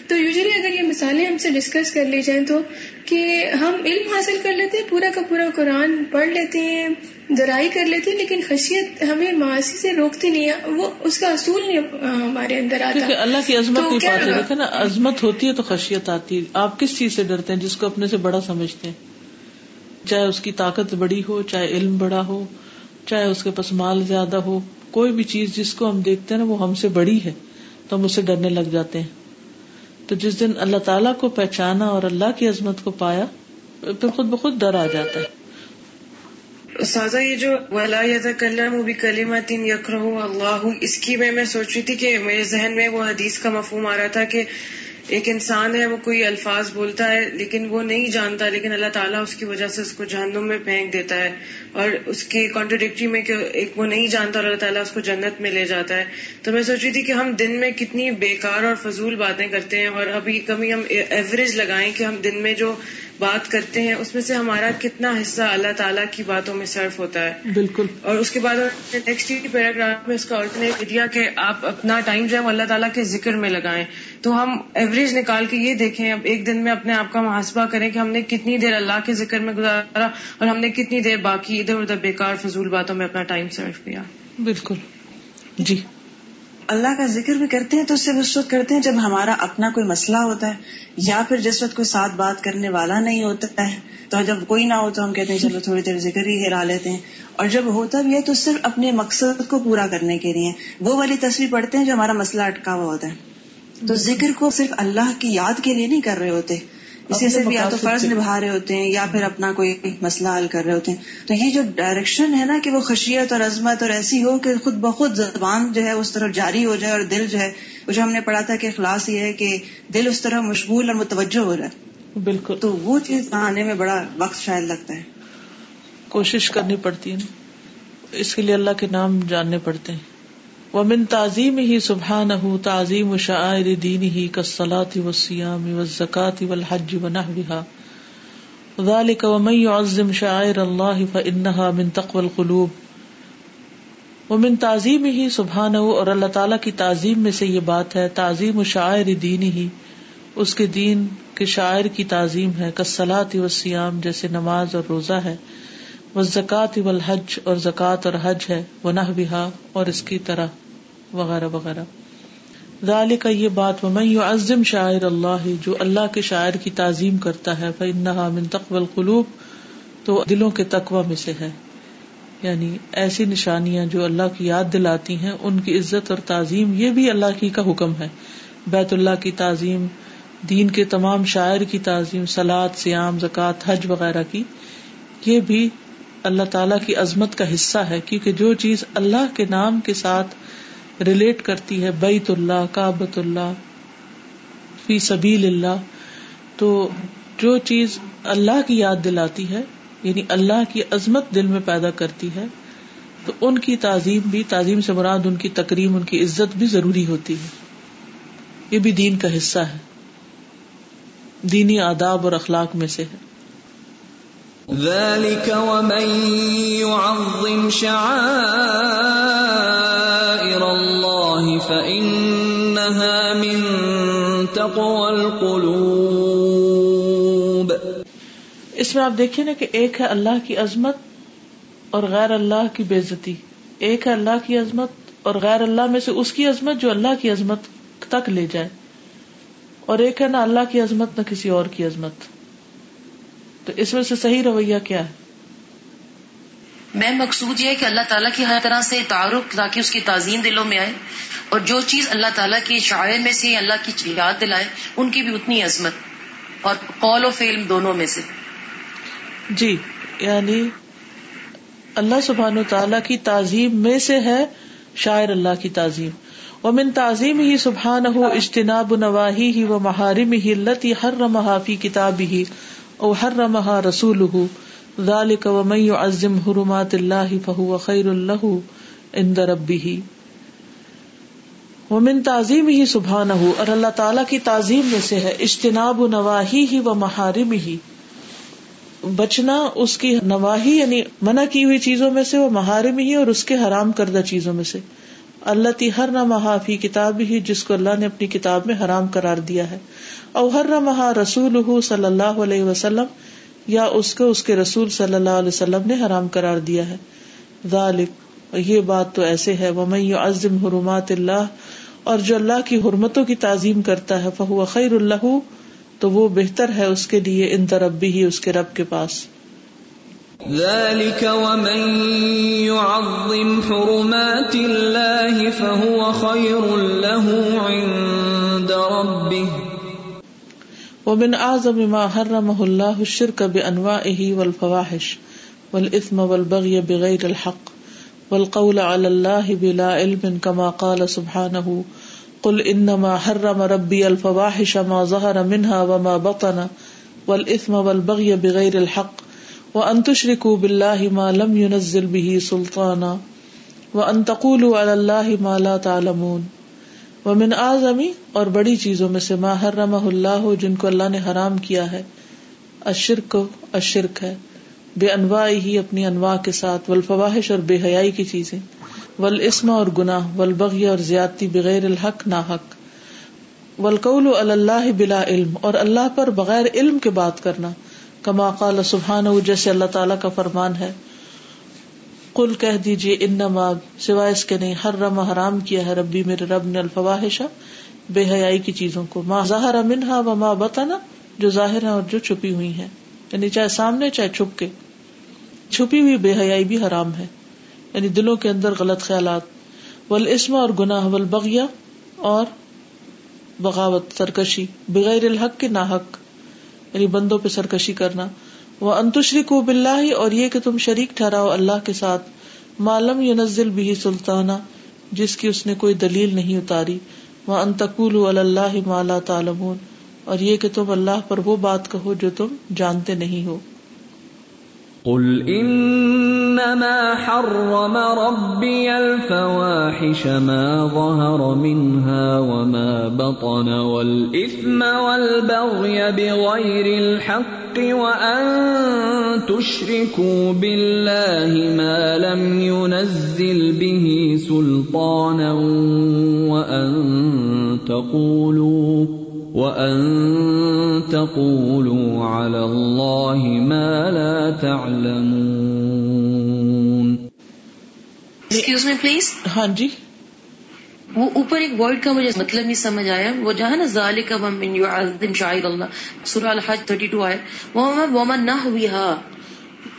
تو یوزلی اگر یہ مثالیں ہم سے ڈسکس کر لی جائیں تو کہ ہم علم حاصل کر لیتے ہیں پورا کا پورا قرآن پڑھ لیتے ہیں ذرائی کر لیتے ہیں لیکن خشیت ہمیں معاشی سے روکتی نہیں ہے وہ اس کا اصول نہیں ہمارے اندر آتا۔ اللہ کی عظمت نہیں پاتے دیکھے نا عظمت ہوتی ہے تو خشیت آتی ہے۔ آپ کس چیز سے ڈرتے ہیں؟ جس کو اپنے سے بڑا سمجھتے ہیں۔ چاہے اس کی طاقت بڑی ہو چاہے علم بڑا ہو چاہے اس کے پاس مال زیادہ ہو کوئی بھی چیز جس کو ہم دیکھتے ہیں نا وہ ہم سے بڑی ہے تو ہم اسے ڈرنے لگ جاتے ہیں۔ تو جس دن اللہ تعالیٰ کو پہچانا اور اللہ کی عظمت کو پایا، پھر خود بخود ڈر آ جاتا ہے۔ سازا، یہ جو ولا وہ بھی تین یکر اللہ اس کی میں میں سوچ رہی تھی کہ میرے ذہن میں وہ حدیث کا مفہوم آ رہا تھا کہ ایک انسان ہے، وہ کوئی الفاظ بولتا ہے، لیکن وہ نہیں جانتا، لیکن اللہ تعالیٰ اس کی وجہ سے اس کو جہنم میں پھینک دیتا ہے۔ اور اس کی کانٹروڈکٹری میں کہ ایک وہ نہیں جانتا اور اللہ تعالیٰ اس کو جنت میں لے جاتا ہے۔ تو میں سوچ رہی تھی کہ ہم دن میں کتنی بیکار اور فضول باتیں کرتے ہیں اور ابھی کبھی ہم ایوریج لگائیں کہ ہم دن میں جو بات کرتے ہیں اس میں سے ہمارا کتنا حصہ اللہ تعالیٰ کی باتوں میں صرف ہوتا ہے۔ بالکل۔ اور اس کے بعد نیکسٹ پیراگراف میں اس کا آلٹرنیٹ دیا کہ آپ اپنا ٹائم جو ہے اللہ تعالیٰ کے ذکر میں لگائیں۔ تو ہم ایوریج نکال کے یہ دیکھیں اب ایک دن میں اپنے آپ کا محاسبہ کریں کہ ہم نے کتنی دیر اللہ کے ذکر میں گزارا اور ہم نے کتنی دیر باقی ادھر ادھر بیکار فضول باتوں میں اپنا ٹائم صرف کیا۔ بالکل۔ جی۔ اللہ کا ذکر بھی کرتے ہیں تو اس سے اس وقت کرتے ہیں جب ہمارا اپنا کوئی مسئلہ ہوتا ہے، یا پھر جس وقت کوئی ساتھ بات کرنے والا نہیں ہوتا ہے، تو جب کوئی نہ ہو تو ہم کہتے ہیں، چلو تھوڑی دیر ذکر ہی ہرا لیتے ہیں۔ اور جب ہوتا بھی ہے تو صرف اپنے مقصد کو پورا کرنے کے لیے۔ وہ والی تصویر پڑھتے ہیں جو ہمارا مسئلہ اٹکا ہوا ہوتا ہے۔ تو ذکر کو صرف اللہ کی یاد کے لیے نہیں کر رہے ہوتے۔ اسی سے بھی یا تو فرض نبھا رہے ہوتے ہیں یا پھر اپنا کوئی مسئلہ حل کر رہے ہوتے ہیں۔ تو یہ جو ڈائریکشن ہے نا کہ وہ خشیت اور عظمت اور ایسی ہو کہ خود بخود زبان جو ہے اس طرف جاری ہو جائے اور دل جو ہے وہ جو ہم نے پڑھا تھا کہ اخلاص یہ ہے کہ دل اس طرح مشغول اور متوجہ ہو رہا ہے۔ بالکل۔ تو وہ چیز آنے میں بڑا وقت شاید لگتا ہے۔ کوشش کرنی پڑتی ہے۔ اس کے لیے اللہ کے نام جاننے پڑتے ہیں۔ ومن تعظیم ہی سبحان ہُ تعظیم و شاعر دین ہی کسلاتی و سیام و زکاتی و الحج و نحوها ذلك ومن يعظم شاعر الله فإنها من تقوى القلوب. ومن تعظیم ہی سبحان اور اللہ تعالیٰ کی تعظیم میں سے یہ بات ہے، تعظیم و شاعر دین ہی اس کے دین کے شاعر کی تعظیم ہے کسلاتی و سیام جیسے نماز اور روزہ ہے۔ وہ زکات و الحج اور زکوٰۃ اور حج ہے وہ نہ اور اس کی طرح، وغیرہ وغیرہ۔ ذال کا یہ بات میں عظم شاعر اللہ، جو اللہ کے شاعر کی تعظیم کرتا ہے من تقوی القلوب، تو دلوں کے تقوی میں سے ہے۔ یعنی ایسی نشانیاں جو اللہ کی یاد دلاتی ہیں، ان کی عزت اور تعظیم، یہ بھی اللہ کی کا حکم ہے۔ بیت اللہ کی تعظیم، دین کے تمام شاعر کی تعظیم سلاد سیام زکوٰۃ حج وغیرہ کی، یہ بھی اللہ تعالی کی عظمت کا حصہ ہے، کیونکہ جو چیز اللہ کے نام کے ساتھ ریلیٹ کرتی ہے، بیت اللہ کابت اللہ، فی سبیل اللہ، تو جو چیز اللہ کی یاد دلاتی ہے یعنی اللہ کی عظمت دل میں پیدا کرتی ہے، تو ان کی تعظیم بھی، تعظیم سے مراد ان کی تکریم، ان کی عزت بھی ضروری ہوتی ہے۔ یہ بھی دین کا حصہ ہے۔ دینی آداب اور اخلاق میں سے ہے۔ ذلك ومن يعظم شعائر الله فإنها من تقوى القلوب اس میں آپ دیکھیں نا کہ ایک ہے اللہ کی عظمت اور غیر اللہ کی بےزتی۔ ایک ہے اللہ کی عظمت اور غیر اللہ میں سے اس کی عظمت جو اللہ کی عظمت تک لے جائے۔ اور ایک ہے نہ اللہ کی عظمت نہ کسی اور کی عظمت۔ تو اس میں سے صحیح رویہ کیا ہے؟ میں مقصود یہ ہے کہ اللہ تعالیٰ کی ہر طرح سے تعارف تاکہ اس کی تعظیم دلوں میں آئے اور جو چیز اللہ تعالیٰ کی شاعر میں سے اللہ کی یاد دلائے ان کی بھی اتنی عظمت اور قول و فلم دونوں میں سے۔ جی یعنی اللہ سبحان و تعالیٰ کی تعظیم میں سے ہے شاعر اللہ کی تعظیم۔ و من تعظیم ہی سبحان ہو اجتناب نواہی ہی و محارم ہی لتی ہر رمحافی کتاب ہی او حرمها رسوله ذلك ومن يعظم حرمات الله فهو خير له عند ربه. ومن تعظیمه سبحانه، اور اللہ تعالی کی تعظیم میں سے ہے اجتناب نواهيه ومحارمه بچنا اس کی نواہی یعنی منع کی ہوئی چیزوں میں سے، وہ محارم ہی اور اس کے حرام کردہ چیزوں میں سے۔ اللہ تی ہر نہ محافی کتاب ہی، جس کو اللہ نے اپنی کتاب میں حرام قرار دیا ہے۔ اوہر مہا رسول صلی اللہ علیہ وسلم، یا اس کو اس کے رسول صلی اللہ علیہ وسلم نے حرام قرار دیا ہے۔ ذالک، یہ بات تو ایسے ہے وہ میں عظم حرمات اللہ، اور جو اللہ کی حرمتوں کی تعظیم کرتا ہے فہو خیر اللہ تو وہ بہتر ہے اس کے لیے ان تربی ہی اس کے رب کے پاس۔ ذلك ومن يعظم حرمات الله فهو خير له عند ربه. ومن اعظم ما حرمه الله الشرك بانواعه والفواحش والاثم والبغي بغير الحق والقول على الله بلا علم كما قال سبحانه قل انما حرم ربی الفواحش ما ظهر منها وما بطن والاثم والبغي بغير الحق وان تشركوا بالله ما لم ينزل به سلطانا وان تقولوا على الله ما لا تعلمون۔ ومن اور بڑی چیزوں میں سے ما حرمه اللہ جن کو اللہ نے حرام کیا ہے۔ الشرک الشرک ہے۔ بے انواع ہی اپنی انواع کے ساتھ۔ والفواحش اور بے حیائی کی چیزیں۔ ولاسم اور گناہ ولبغی اور زیادتی بغیر الحق نہ حق ولقول اللہ بلا علم، اور اللہ پر بغیر علم کے بات کرنا۔ کما قال سبحان جیسے اللہ تعالیٰ کا فرمان ہے۔ کل کہہ دیجیے ان نماب سوائے اس کے نہیں ہر رم حرام کیا ہے ربی، میرے رب نے الفواہشا بے حیائی کی چیزوں کو۔ ماں ظاہر امنہا و ماں بتانا جو ظاہر ہے اور جو چھپی ہوئی ہیں۔ یعنی چاہے سامنے، چاہے چھپ کے۔ چھپی ہوئی بے حیائی بھی حرام ہے۔ یعنی دلوں کے اندر غلط خیالات۔ ولاسم اور گناہ ولبغیا اور بغاوت سرکشی بغیر الحق کے ناحق۔ یعنی بندوں پہ سرکشی کرنا۔ وہ انتشری کو بلّہ اور یہ کہ تم شریک ٹھہراؤ اللہ کے ساتھ۔ معلوم یو نزل بھی سلطانہ جس کی اس نے کوئی دلیل نہیں اتاری۔ وہ انتقول اللہ مالا تعلمون، اور یہ کہ تم اللہ پر وہ بات کہو جو تم جانتے نہیں ہو۔ قل انما حرم ربي الفواحش ما ظهر منها وما بطن والاثم والبغي بغير الحق وان تشركوا بالله ما لم ينزل به سلطانا وان تقولوا وَأَن تَقُولُوا عَلَى اللَّهِ مَا لَا تَعْلَمُونَ ایکسکیوز میں پلیز ہاں جی۔ وہ اوپر ایک ورڈ کا مجھے مطلب نہیں سمجھ آیا۔ وہ جہاں نا ذالک من یعظم شعائر اللہ۔ سورہ الحج 32 آئے۔ وہ وما نحوها۔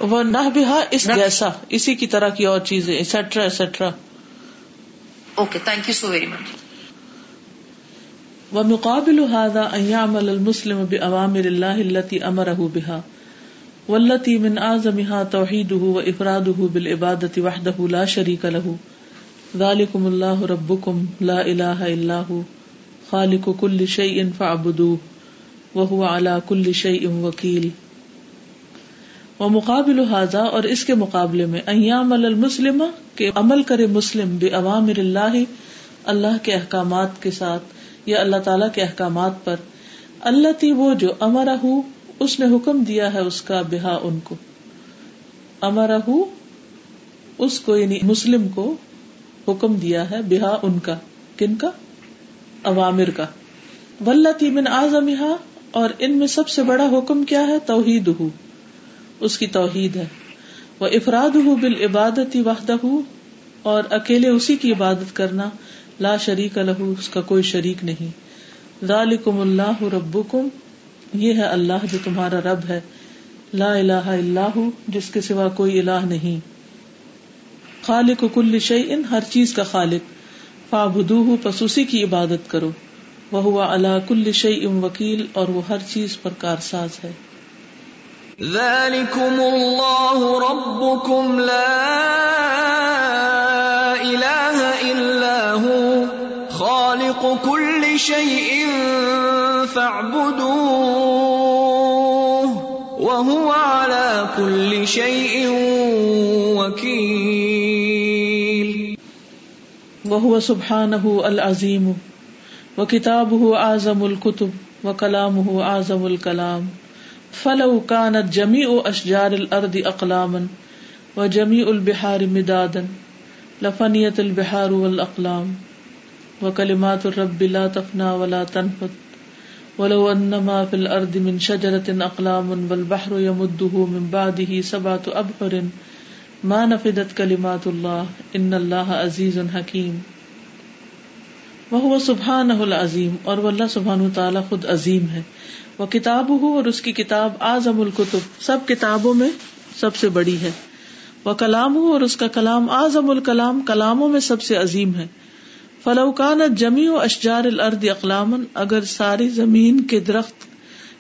وہ نہ بھی اس جیسا اسی کی طرح کی اور چیزیں etcetera etcetera okay thank you so very much ومقابل هذا ان يعمل المسلم باوامر الله التي امره بها والتي من اعظمها توحيده وافراده بالعباده وحده لا شريك له. ذلكم الله ربكم. لا اله الا هو. خالق كل شيء فاعبدوه وهو على كل شيء وكيل. ومقابل هذا اور اس کے مقابلے میں ان يعمل المسلم کہ عمل کرے مسلم باوامر الله اللہ کے احکامات کے ساتھ یا اللہ تعالی کے احکامات پر۔ اللہ تی وہ جو امرا اس نے حکم دیا ہے اس کا بہا ان کو۔ امرا اس کو یعنی مسلم کو حکم دیا ہے بہا ان کا۔ کن کا؟ عوامر کا۔ ولتی من آزم اور ان میں سب سے بڑا حکم کیا ہے؟ توحید ہو اس کی توحید ہے۔ وہ افراد ہو بال عبادتی وحدہ اور اکیلے اسی کی عبادت کرنا۔ لا شریک لہو اس کا کوئی شریک نہیں۔ ذالکم اللہ ربکم، یہ ہے اللہ جو تمہارا رب ہے۔ لا الہ الا ہو، جس کے سوا کوئی الہ نہیں۔ خالق کل شیء، ہر چیز کا خالق۔ فعبدوہ پس اسی کی عبادت کرو۔ وہ علا کل شیء وکیل، اور وہ ہر چیز پر کارساز ہے۔ ذالکم اللہ ربکم، لا الہ خالق كل شيء فاعبدوه وهو على كل شيء وكيل. وهو سبحانه العظيم وكتابه اعظم الكتب وكلامه اعظم الكلام. فلو كانت جميع اشجار الارض اقلاما وجميع البحار مدادا لفنيت البحار والاقلام وكلمات الرب لا تفنى ولا تنفد ولو انما في الارض من شجرة اقلام والبحر يمده من بعده سبعة ابحر ما نفدت كلمات الله ان الله عزيز حكيم وہ سبحان العظیم اور وہ اللہ سبحان تعالیٰ خود عظیم ہے وہ کتاب ہو اور اس کی کتاب اعظم الکتب سب کتابوں میں سب سے بڑی ہے وہ کلام ہو اور اس کا کلام اعظم الکلام کلاموں میں سب سے عظیم ہے فلوکان جمی و اشجار الارض اقلام اگر ساری زمین کے درخت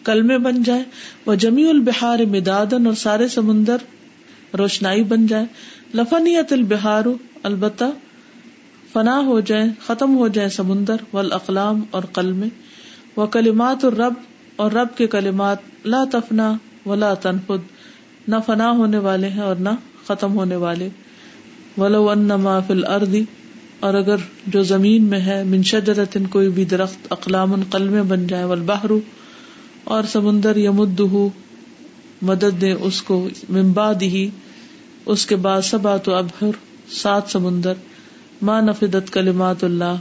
کلمے بن جائے وہ جمی البہار مدادن اور سارے سمندر روشنائی بن جائے لفنیت البہار البتہ فنا ہو جائیں، ختم ہو جائیں سمندر و اقلام اور قلم و کلمات اور رب اور رب کے کلمات، لا تفنا ولا تنفد، نہ فنا ہونے والے ہیں اور نہ ختم ہونے والے۔ ولو انما فی الارض اور اگر جو زمین میں ہے، من کوئی بھی درخت اقلام قلم بن جائے، والبحر، اور سمندر یمدہ مدد دے اس کو، من بعد ہی اس کے بعد سبا تو ابہر سات سمندر ماں نفدت کلمات اللہ،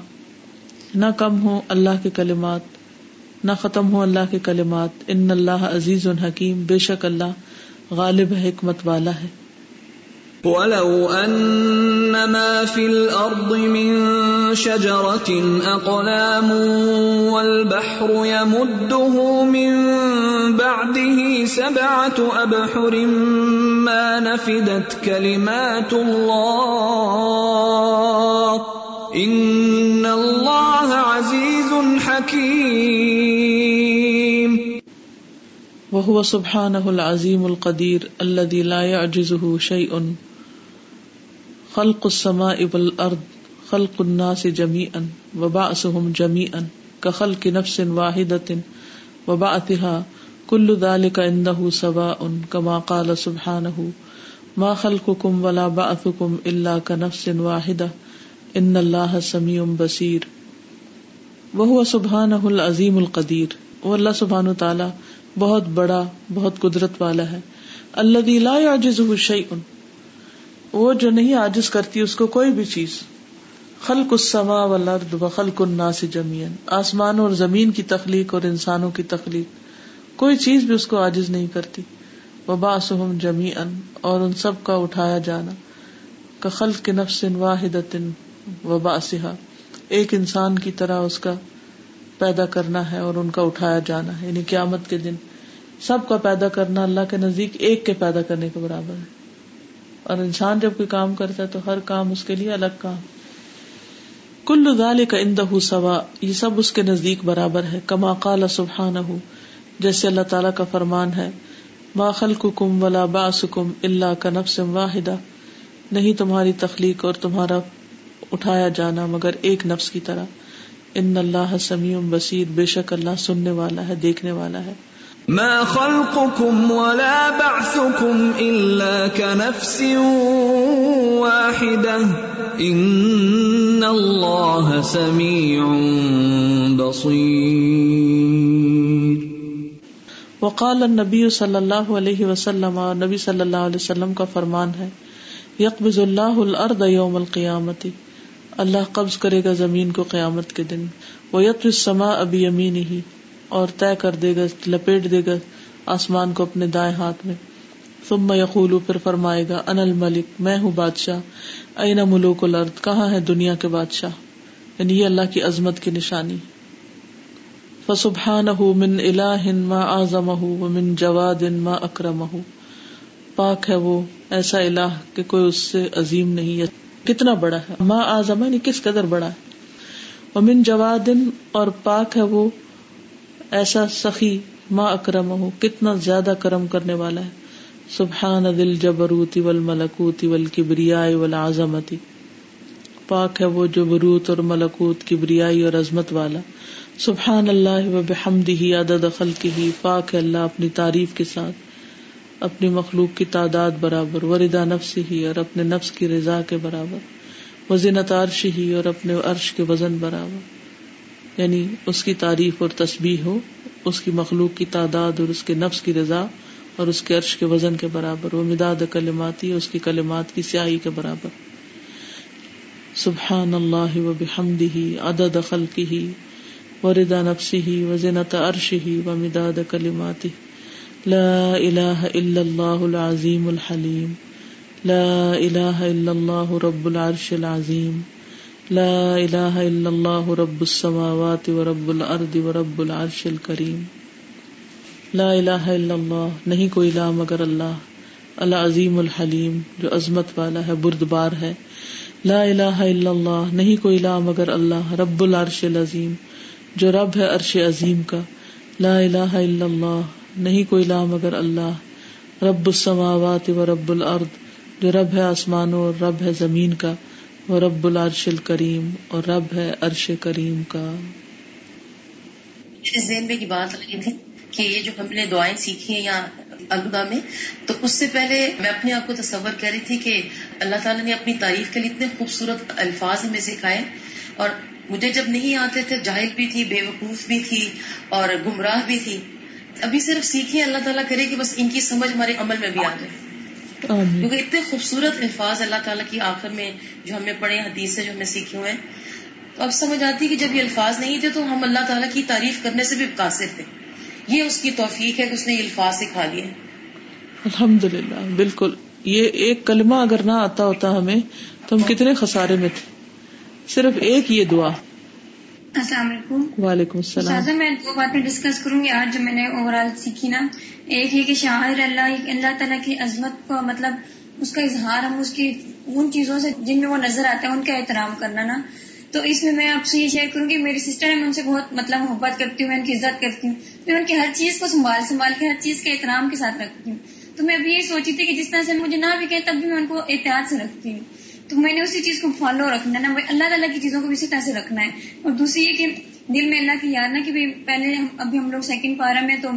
نہ کم ہو اللہ کے کلمات، نہ ختم ہو اللہ کے کلمات، ان اللہ عزیز الحکیم بے شک اللہ غالب حکمت والا ہے۔ ولو أن ما في الأرض من شجرة أقلام والبحر يمده من بعده سبعة أبحر ما نفدت كلمات الله إن الله عزيز حكيم. وهو سبحانه العظيم القدير الذي لا يعجزه شيء. خلق السماء والارض خلق الناس جميعا وبعثهم جميعا كخلق نفس واحدة وبعثها كل ذلك عنده سواء كما قال سبحانه ما خلقكم ولا بعثكم الا كنفس واحدة ان الله سميع بصير وهو سبحانه العظيم القدير وہ اللہ سبحانہ تعالی بہت بڑا، بہت قدرت والا ہے، الذي لا يعجزه شيء وہ جو نہیں آجز کرتی، اس کو کوئی بھی چیز۔ خلق السما والارض و خلق الناس جميعا۔ آسمان اور زمین کی تخلیق اور انسانوں کی تخلیق۔ کوئی چیز بھی اس کو آجز نہیں کرتی۔ وباسهم جميعا۔ اور ان سب کا اٹھایا جانا۔ کا خلق نفس واحدۃ وباسها ایک انسان کی طرح اس کا پیدا کرنا ہے اور ان کا اٹھایا جانا ہے۔ یعنی قیامت کے دن سب کا پیدا کرنا اللہ کے نزدیک، ایک کے پیدا کرنے کے برابر ہے۔ اور انسان جب کوئی کام کرتا ہے تو ہر کام اس کے لیے الگ کام۔ کل دال کا اندہ سوا، یہ سب اس کے نزدیک برابر ہے۔ کما قال سبحان جیسے اللہ تعالیٰ کا فرمان ہے، ما خلق کم ولا باسکم اللہ کا نفس واحدہ۔ نہیں تمہاری تخلیق اور تمہارا اٹھایا جانا، مگر ایک نفس کی طرح۔ ان اللہ سمیع بصیر، بے شک اللہ سننے والا ہے، دیکھنے والا ہے۔ ما خلقكم ولا بعثكم إلا كنفس واحدة. إن الله سميع بصير. وقال النبي صلى الله عليه وسلم، نبی صلی اللہ علیہ وسلم کا فرمان ہے، یقبض اللہ الارض یوم القیامت، اللہ قبض کرے گا زمین کو قیامت کے دن وہ یقب السماء ابی یمینہ اور طے کر دے گا، لپیٹ دے گا آسمان کو اپنے دائیں ہاتھ میں۔ ثم یقول پھر فرمائے گا ان الملک، میں ہوں بادشاہ۔ این ملوک الارض، کہاں ہے دنیا کے بادشاہ؟ یعنی یہ اللہ کی عظمت کی نشانی۔ فسبحانہ من الہ ما اعظمہ ومن جواد ما اکرمہ پاک ہے وہ، ایسا الہ کہ کوئی اس سے عظیم نہیں ہے۔ کتنا بڑا ہے؟ ما اعظم یعنی کس قدر بڑا ہے؟ ومن جواد، اور پاک ہے وہ ایسا سخی ماں اکرم ہو کتنا زیادہ کرم کرنے والا ہے۔ سبحان دل جبروتی ول ملکوتی ول کبریائی ول آزمتی پاک ہے وہ جو بروت اور ملکوت، کبریائی اور عظمت والا۔ سبحان اللہ و بحمد ہی عدد خلق ہی پاک ہے اللہ اپنی تعریف کے ساتھ، اپنی مخلوق کی تعداد برابر۔ وردا نفس ہی اور اپنے نفس کی رضا کے برابر۔ وزنت عرش ہی اور اپنے عرش کے وزن برابر۔ یعنی اس کی تعریف اور تسبیح ہو، اس کی مخلوق کی تعداد اور اس کے نفس کی رضا اور اس کے عرش کے وزن کے برابر، وہ مداد کلماتی اس کی کلمات کی سیاہی کے برابر۔ سبحان اللہ و بحمد عدد خلقی ہی و ردا نفسی ہی و زنت عرش ہی و مداد کلماتی۔ لا الہ الا اللہ العظیم الحلیم۔ لا الہ الا اللہ رب العرش العظیم۔ لا الہ الا اللہ رب السماوات و رب الارض و رب العرش الکریم لا الہ الا اللہ نہیں کوئی الہ مگر اللہ. العظیم الحلیم. جو عظمت والا ہے، بردبار ہے. لا الہ الا اللہ نہیں کوئی الہ مگر اللہ. رب العرش العظیم. جو رب ہے عرش عظیم کا. لا الہ الا اللہ نہیں کوئی الہ مگر اللہ. رب السماوات و رب الارض. جو رب ہے آسمانوں اور رب ہے زمین کا. وہ رب العرش الکریم اور رب ہے عرش کریم کا۔ میرے ذہن میں کی بات لگی تھی کہ یہ جو ہم نے دعائیں سیکھی ہیں یا الوداع میں، تو اس سے پہلے میں اپنے آپ کو تصور کر رہی تھی کہ اللہ تعالیٰ نے اپنی تعریف کے لیے اتنے خوبصورت الفاظ ہمیں سکھائے۔ اور مجھے جب نہیں آتے تھے جاہل بھی تھی بے وقوف بھی تھی اور گمراہ بھی تھی۔ ابھی صرف سیکھے اللہ تعالیٰ کرے کہ بس ان کی سمجھ ہمارے عمل میں بھی آ جائے۔ کیونکہ اتنے خوبصورت الفاظ اللہ تعالیٰ کی آخر میں جو ہم نے پڑھے حدیث سے جو ہم نے سیکھے ہوئے ہیں۔ تو اب سمجھ آتی کہ جب یہ الفاظ نہیں تھے تو ہم اللہ تعالیٰ کی تعریف کرنے سے بھی قاصر تھے۔ یہ اس کی توفیق ہے کہ اس نے یہ الفاظ سکھا لیے۔ الحمد للہ بالکل۔ یہ ایک کلمہ اگر نہ آتا ہوتا ہمیں تو ہم کتنے خسارے میں تھے۔ صرف ایک یہ دعا۔ السلام علیکم۔ وعلیکم السلام۔ میں دو باتیں ڈسکس کروں گی۔ آج جو میں نے اوور آل سیکھی نا ایک یہ کہ شاعر اللہ اللہ تعالیٰ کی عظمت کو مطلب اس کا اظہار ہم اس کی ان چیزوں سے جن میں وہ نظر آتا ہے ان کا احترام کرنا نا۔ تو اس میں میں آپ سے یہ شیئر کروں گی میری سسٹر ہے میں ان سے بہت مطلب محبت کرتی ہوں، میں ان کی عزت کرتی ہوں۔ میں ان کی ہر چیز کو سنبھال سنبھال کے، ہر چیز کے احترام کے ساتھ رکھتی ہوں۔ تو میں ابھی یہ سوچی تھی کہ جس طرح سے مجھے نہ بھی کہیں تب بھی میں ان کو احتیاط سے رکھتی ہوں۔ تو میں نے اسی چیز کو فالو رکھنا نا۔ اللہ تعالیٰ کی چیزوں کو بھی اسی طرح سے رکھنا ہے۔ اور دوسری یہ کہ دل میں اللہ کی یاد نا کہ پہلے ابھی ہم لوگ سیکنڈ پارا میں تو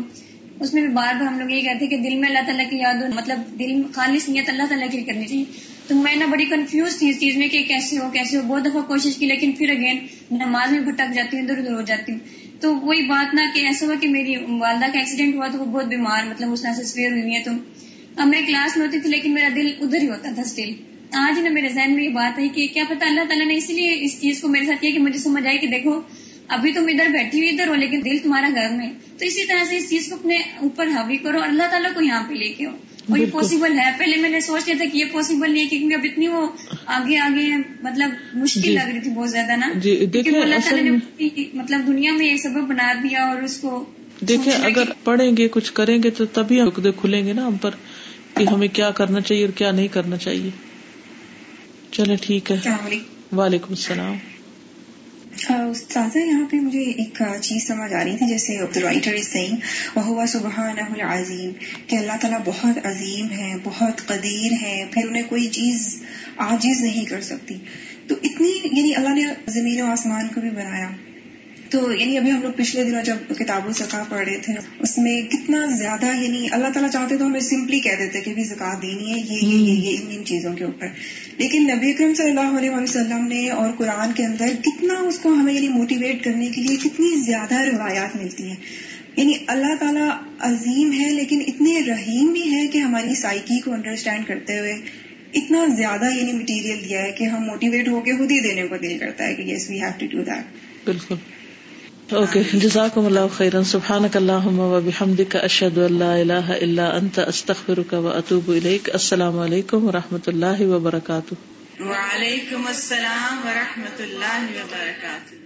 اس میں بھی بار بار ہم لوگ یہ کہتے ہیں کہ دل میں اللہ تعالیٰ کی یاد ہو مطلب دل خالص نیت اللہ تعالیٰ کی کرنی چاہیے۔ تو میں نا بڑی کنفیوز تھی اس چیز میں کہ کیسے ہو کیسے ہو، بہت دفعہ کوشش کی، لیکن پھر اگین نماز میں بھٹک جاتی ہوں ادھر ادھر ہو جاتی ہوں۔ تو وہی بات نہ کہ ایسا ہوا کہ میری والدہ کا ایکسیڈنٹ ہوا تو وہ بہت بیمار مطلب اس طرح سے سویئر ہوئی ہے تو اب میں کلاس میں ہوتی تھی لیکن میرا دل ادھر ہی ہوتا تھا اسٹل آج نا میرے ذہن میں یہ بات ہے کہ کیا پتا اللہ تعالیٰ نے اسی لیے اس چیز کو میرے ساتھ کیا کہ مجھے سمجھ آئی کہ دیکھو ابھی تم ادھر بیٹھی ہوئی ادھر ہو لیکن دل تمہارا گھر میں تو اسی طرح سے اس چیز کو اپنے اوپر حاوی کرو اور اللہ تعالیٰ کو یہاں پہ لے کے ہو اور یہ پاسبل ہے۔ پہلے میں نے سوچ لیا تھا کہ یہ پاسبل نہیں ہے کیونکہ اب اتنی وہ آگے آگے مطلب مشکل جی۔ لگ رہی تھی بہت زیادہ نا۔ جی، کیونکہ اللہ تعالیٰ نے مطلب دنیا میں یہ سبب بنا دیا اور اس کو دیکھیں اگر پڑھیں گے کچھ کریں گے تو تبھی عقدے کھلیں گے نا ہم پر کہ ہمیں کیا کرنا چاہیے اور کیا نہیں کرنا چاہیے۔ چلے ٹھیک ہے۔ وعلیکم السلام۔ استاذہ یہاں پہ مجھے ایک چیز سمجھ آ رہی تھی، جیسے عبد الرائٹر سینگ وہ ہوا سبحان العظیم، کہ اللہ تعالیٰ بہت عظیم ہے، بہت قدیر ہے، پھر انہیں کوئی چیز عاجز نہیں کر سکتی۔ تو اتنی یعنی اللہ نے زمین و آسمان کو بھی بنایا۔ تو یعنی ابھی ہم لوگ پچھلے دنوں جب کتاب الزکا پڑھ رہے تھے، اس میں کتنا زیادہ یعنی اللہ تعالیٰ چاہتے تو ہمیں سمپلی کہہ دیتے کہ بھی زکات دینی ہے، یہ یہ یہ یہ، ان ان چیزوں کے اوپر۔ لیکن نبی اکرم صلی اللہ علیہ وسلم نے اور قرآن کے اندر کتنا اس کو ہمیں یعنی موٹیویٹ کرنے کے لیے کتنی زیادہ روایات ملتی ہیں۔ یعنی اللہ تعالیٰ عظیم ہے لیکن اتنے رحیم بھی ہے کہ ہماری سائیکی کو انڈرسٹینڈ کرتے ہوئے اتنا زیادہ یعنی مٹیریل دیا ہے کہ ہم موٹیویٹ ہو کے خود ہی دینے کو دل کرتا ہے کہ yes we have to do that بالکل۔ اوکے جزاکم اللہ خیرا سبحانک اللہم و بحمدک اشہد اللہ الہ الا انت استغفرک و اتوب الیک السلام علیکم و رحمۃ اللہ وبرکاتہ وعلیکم السلام ورحمۃ اللہ وبرکاتہ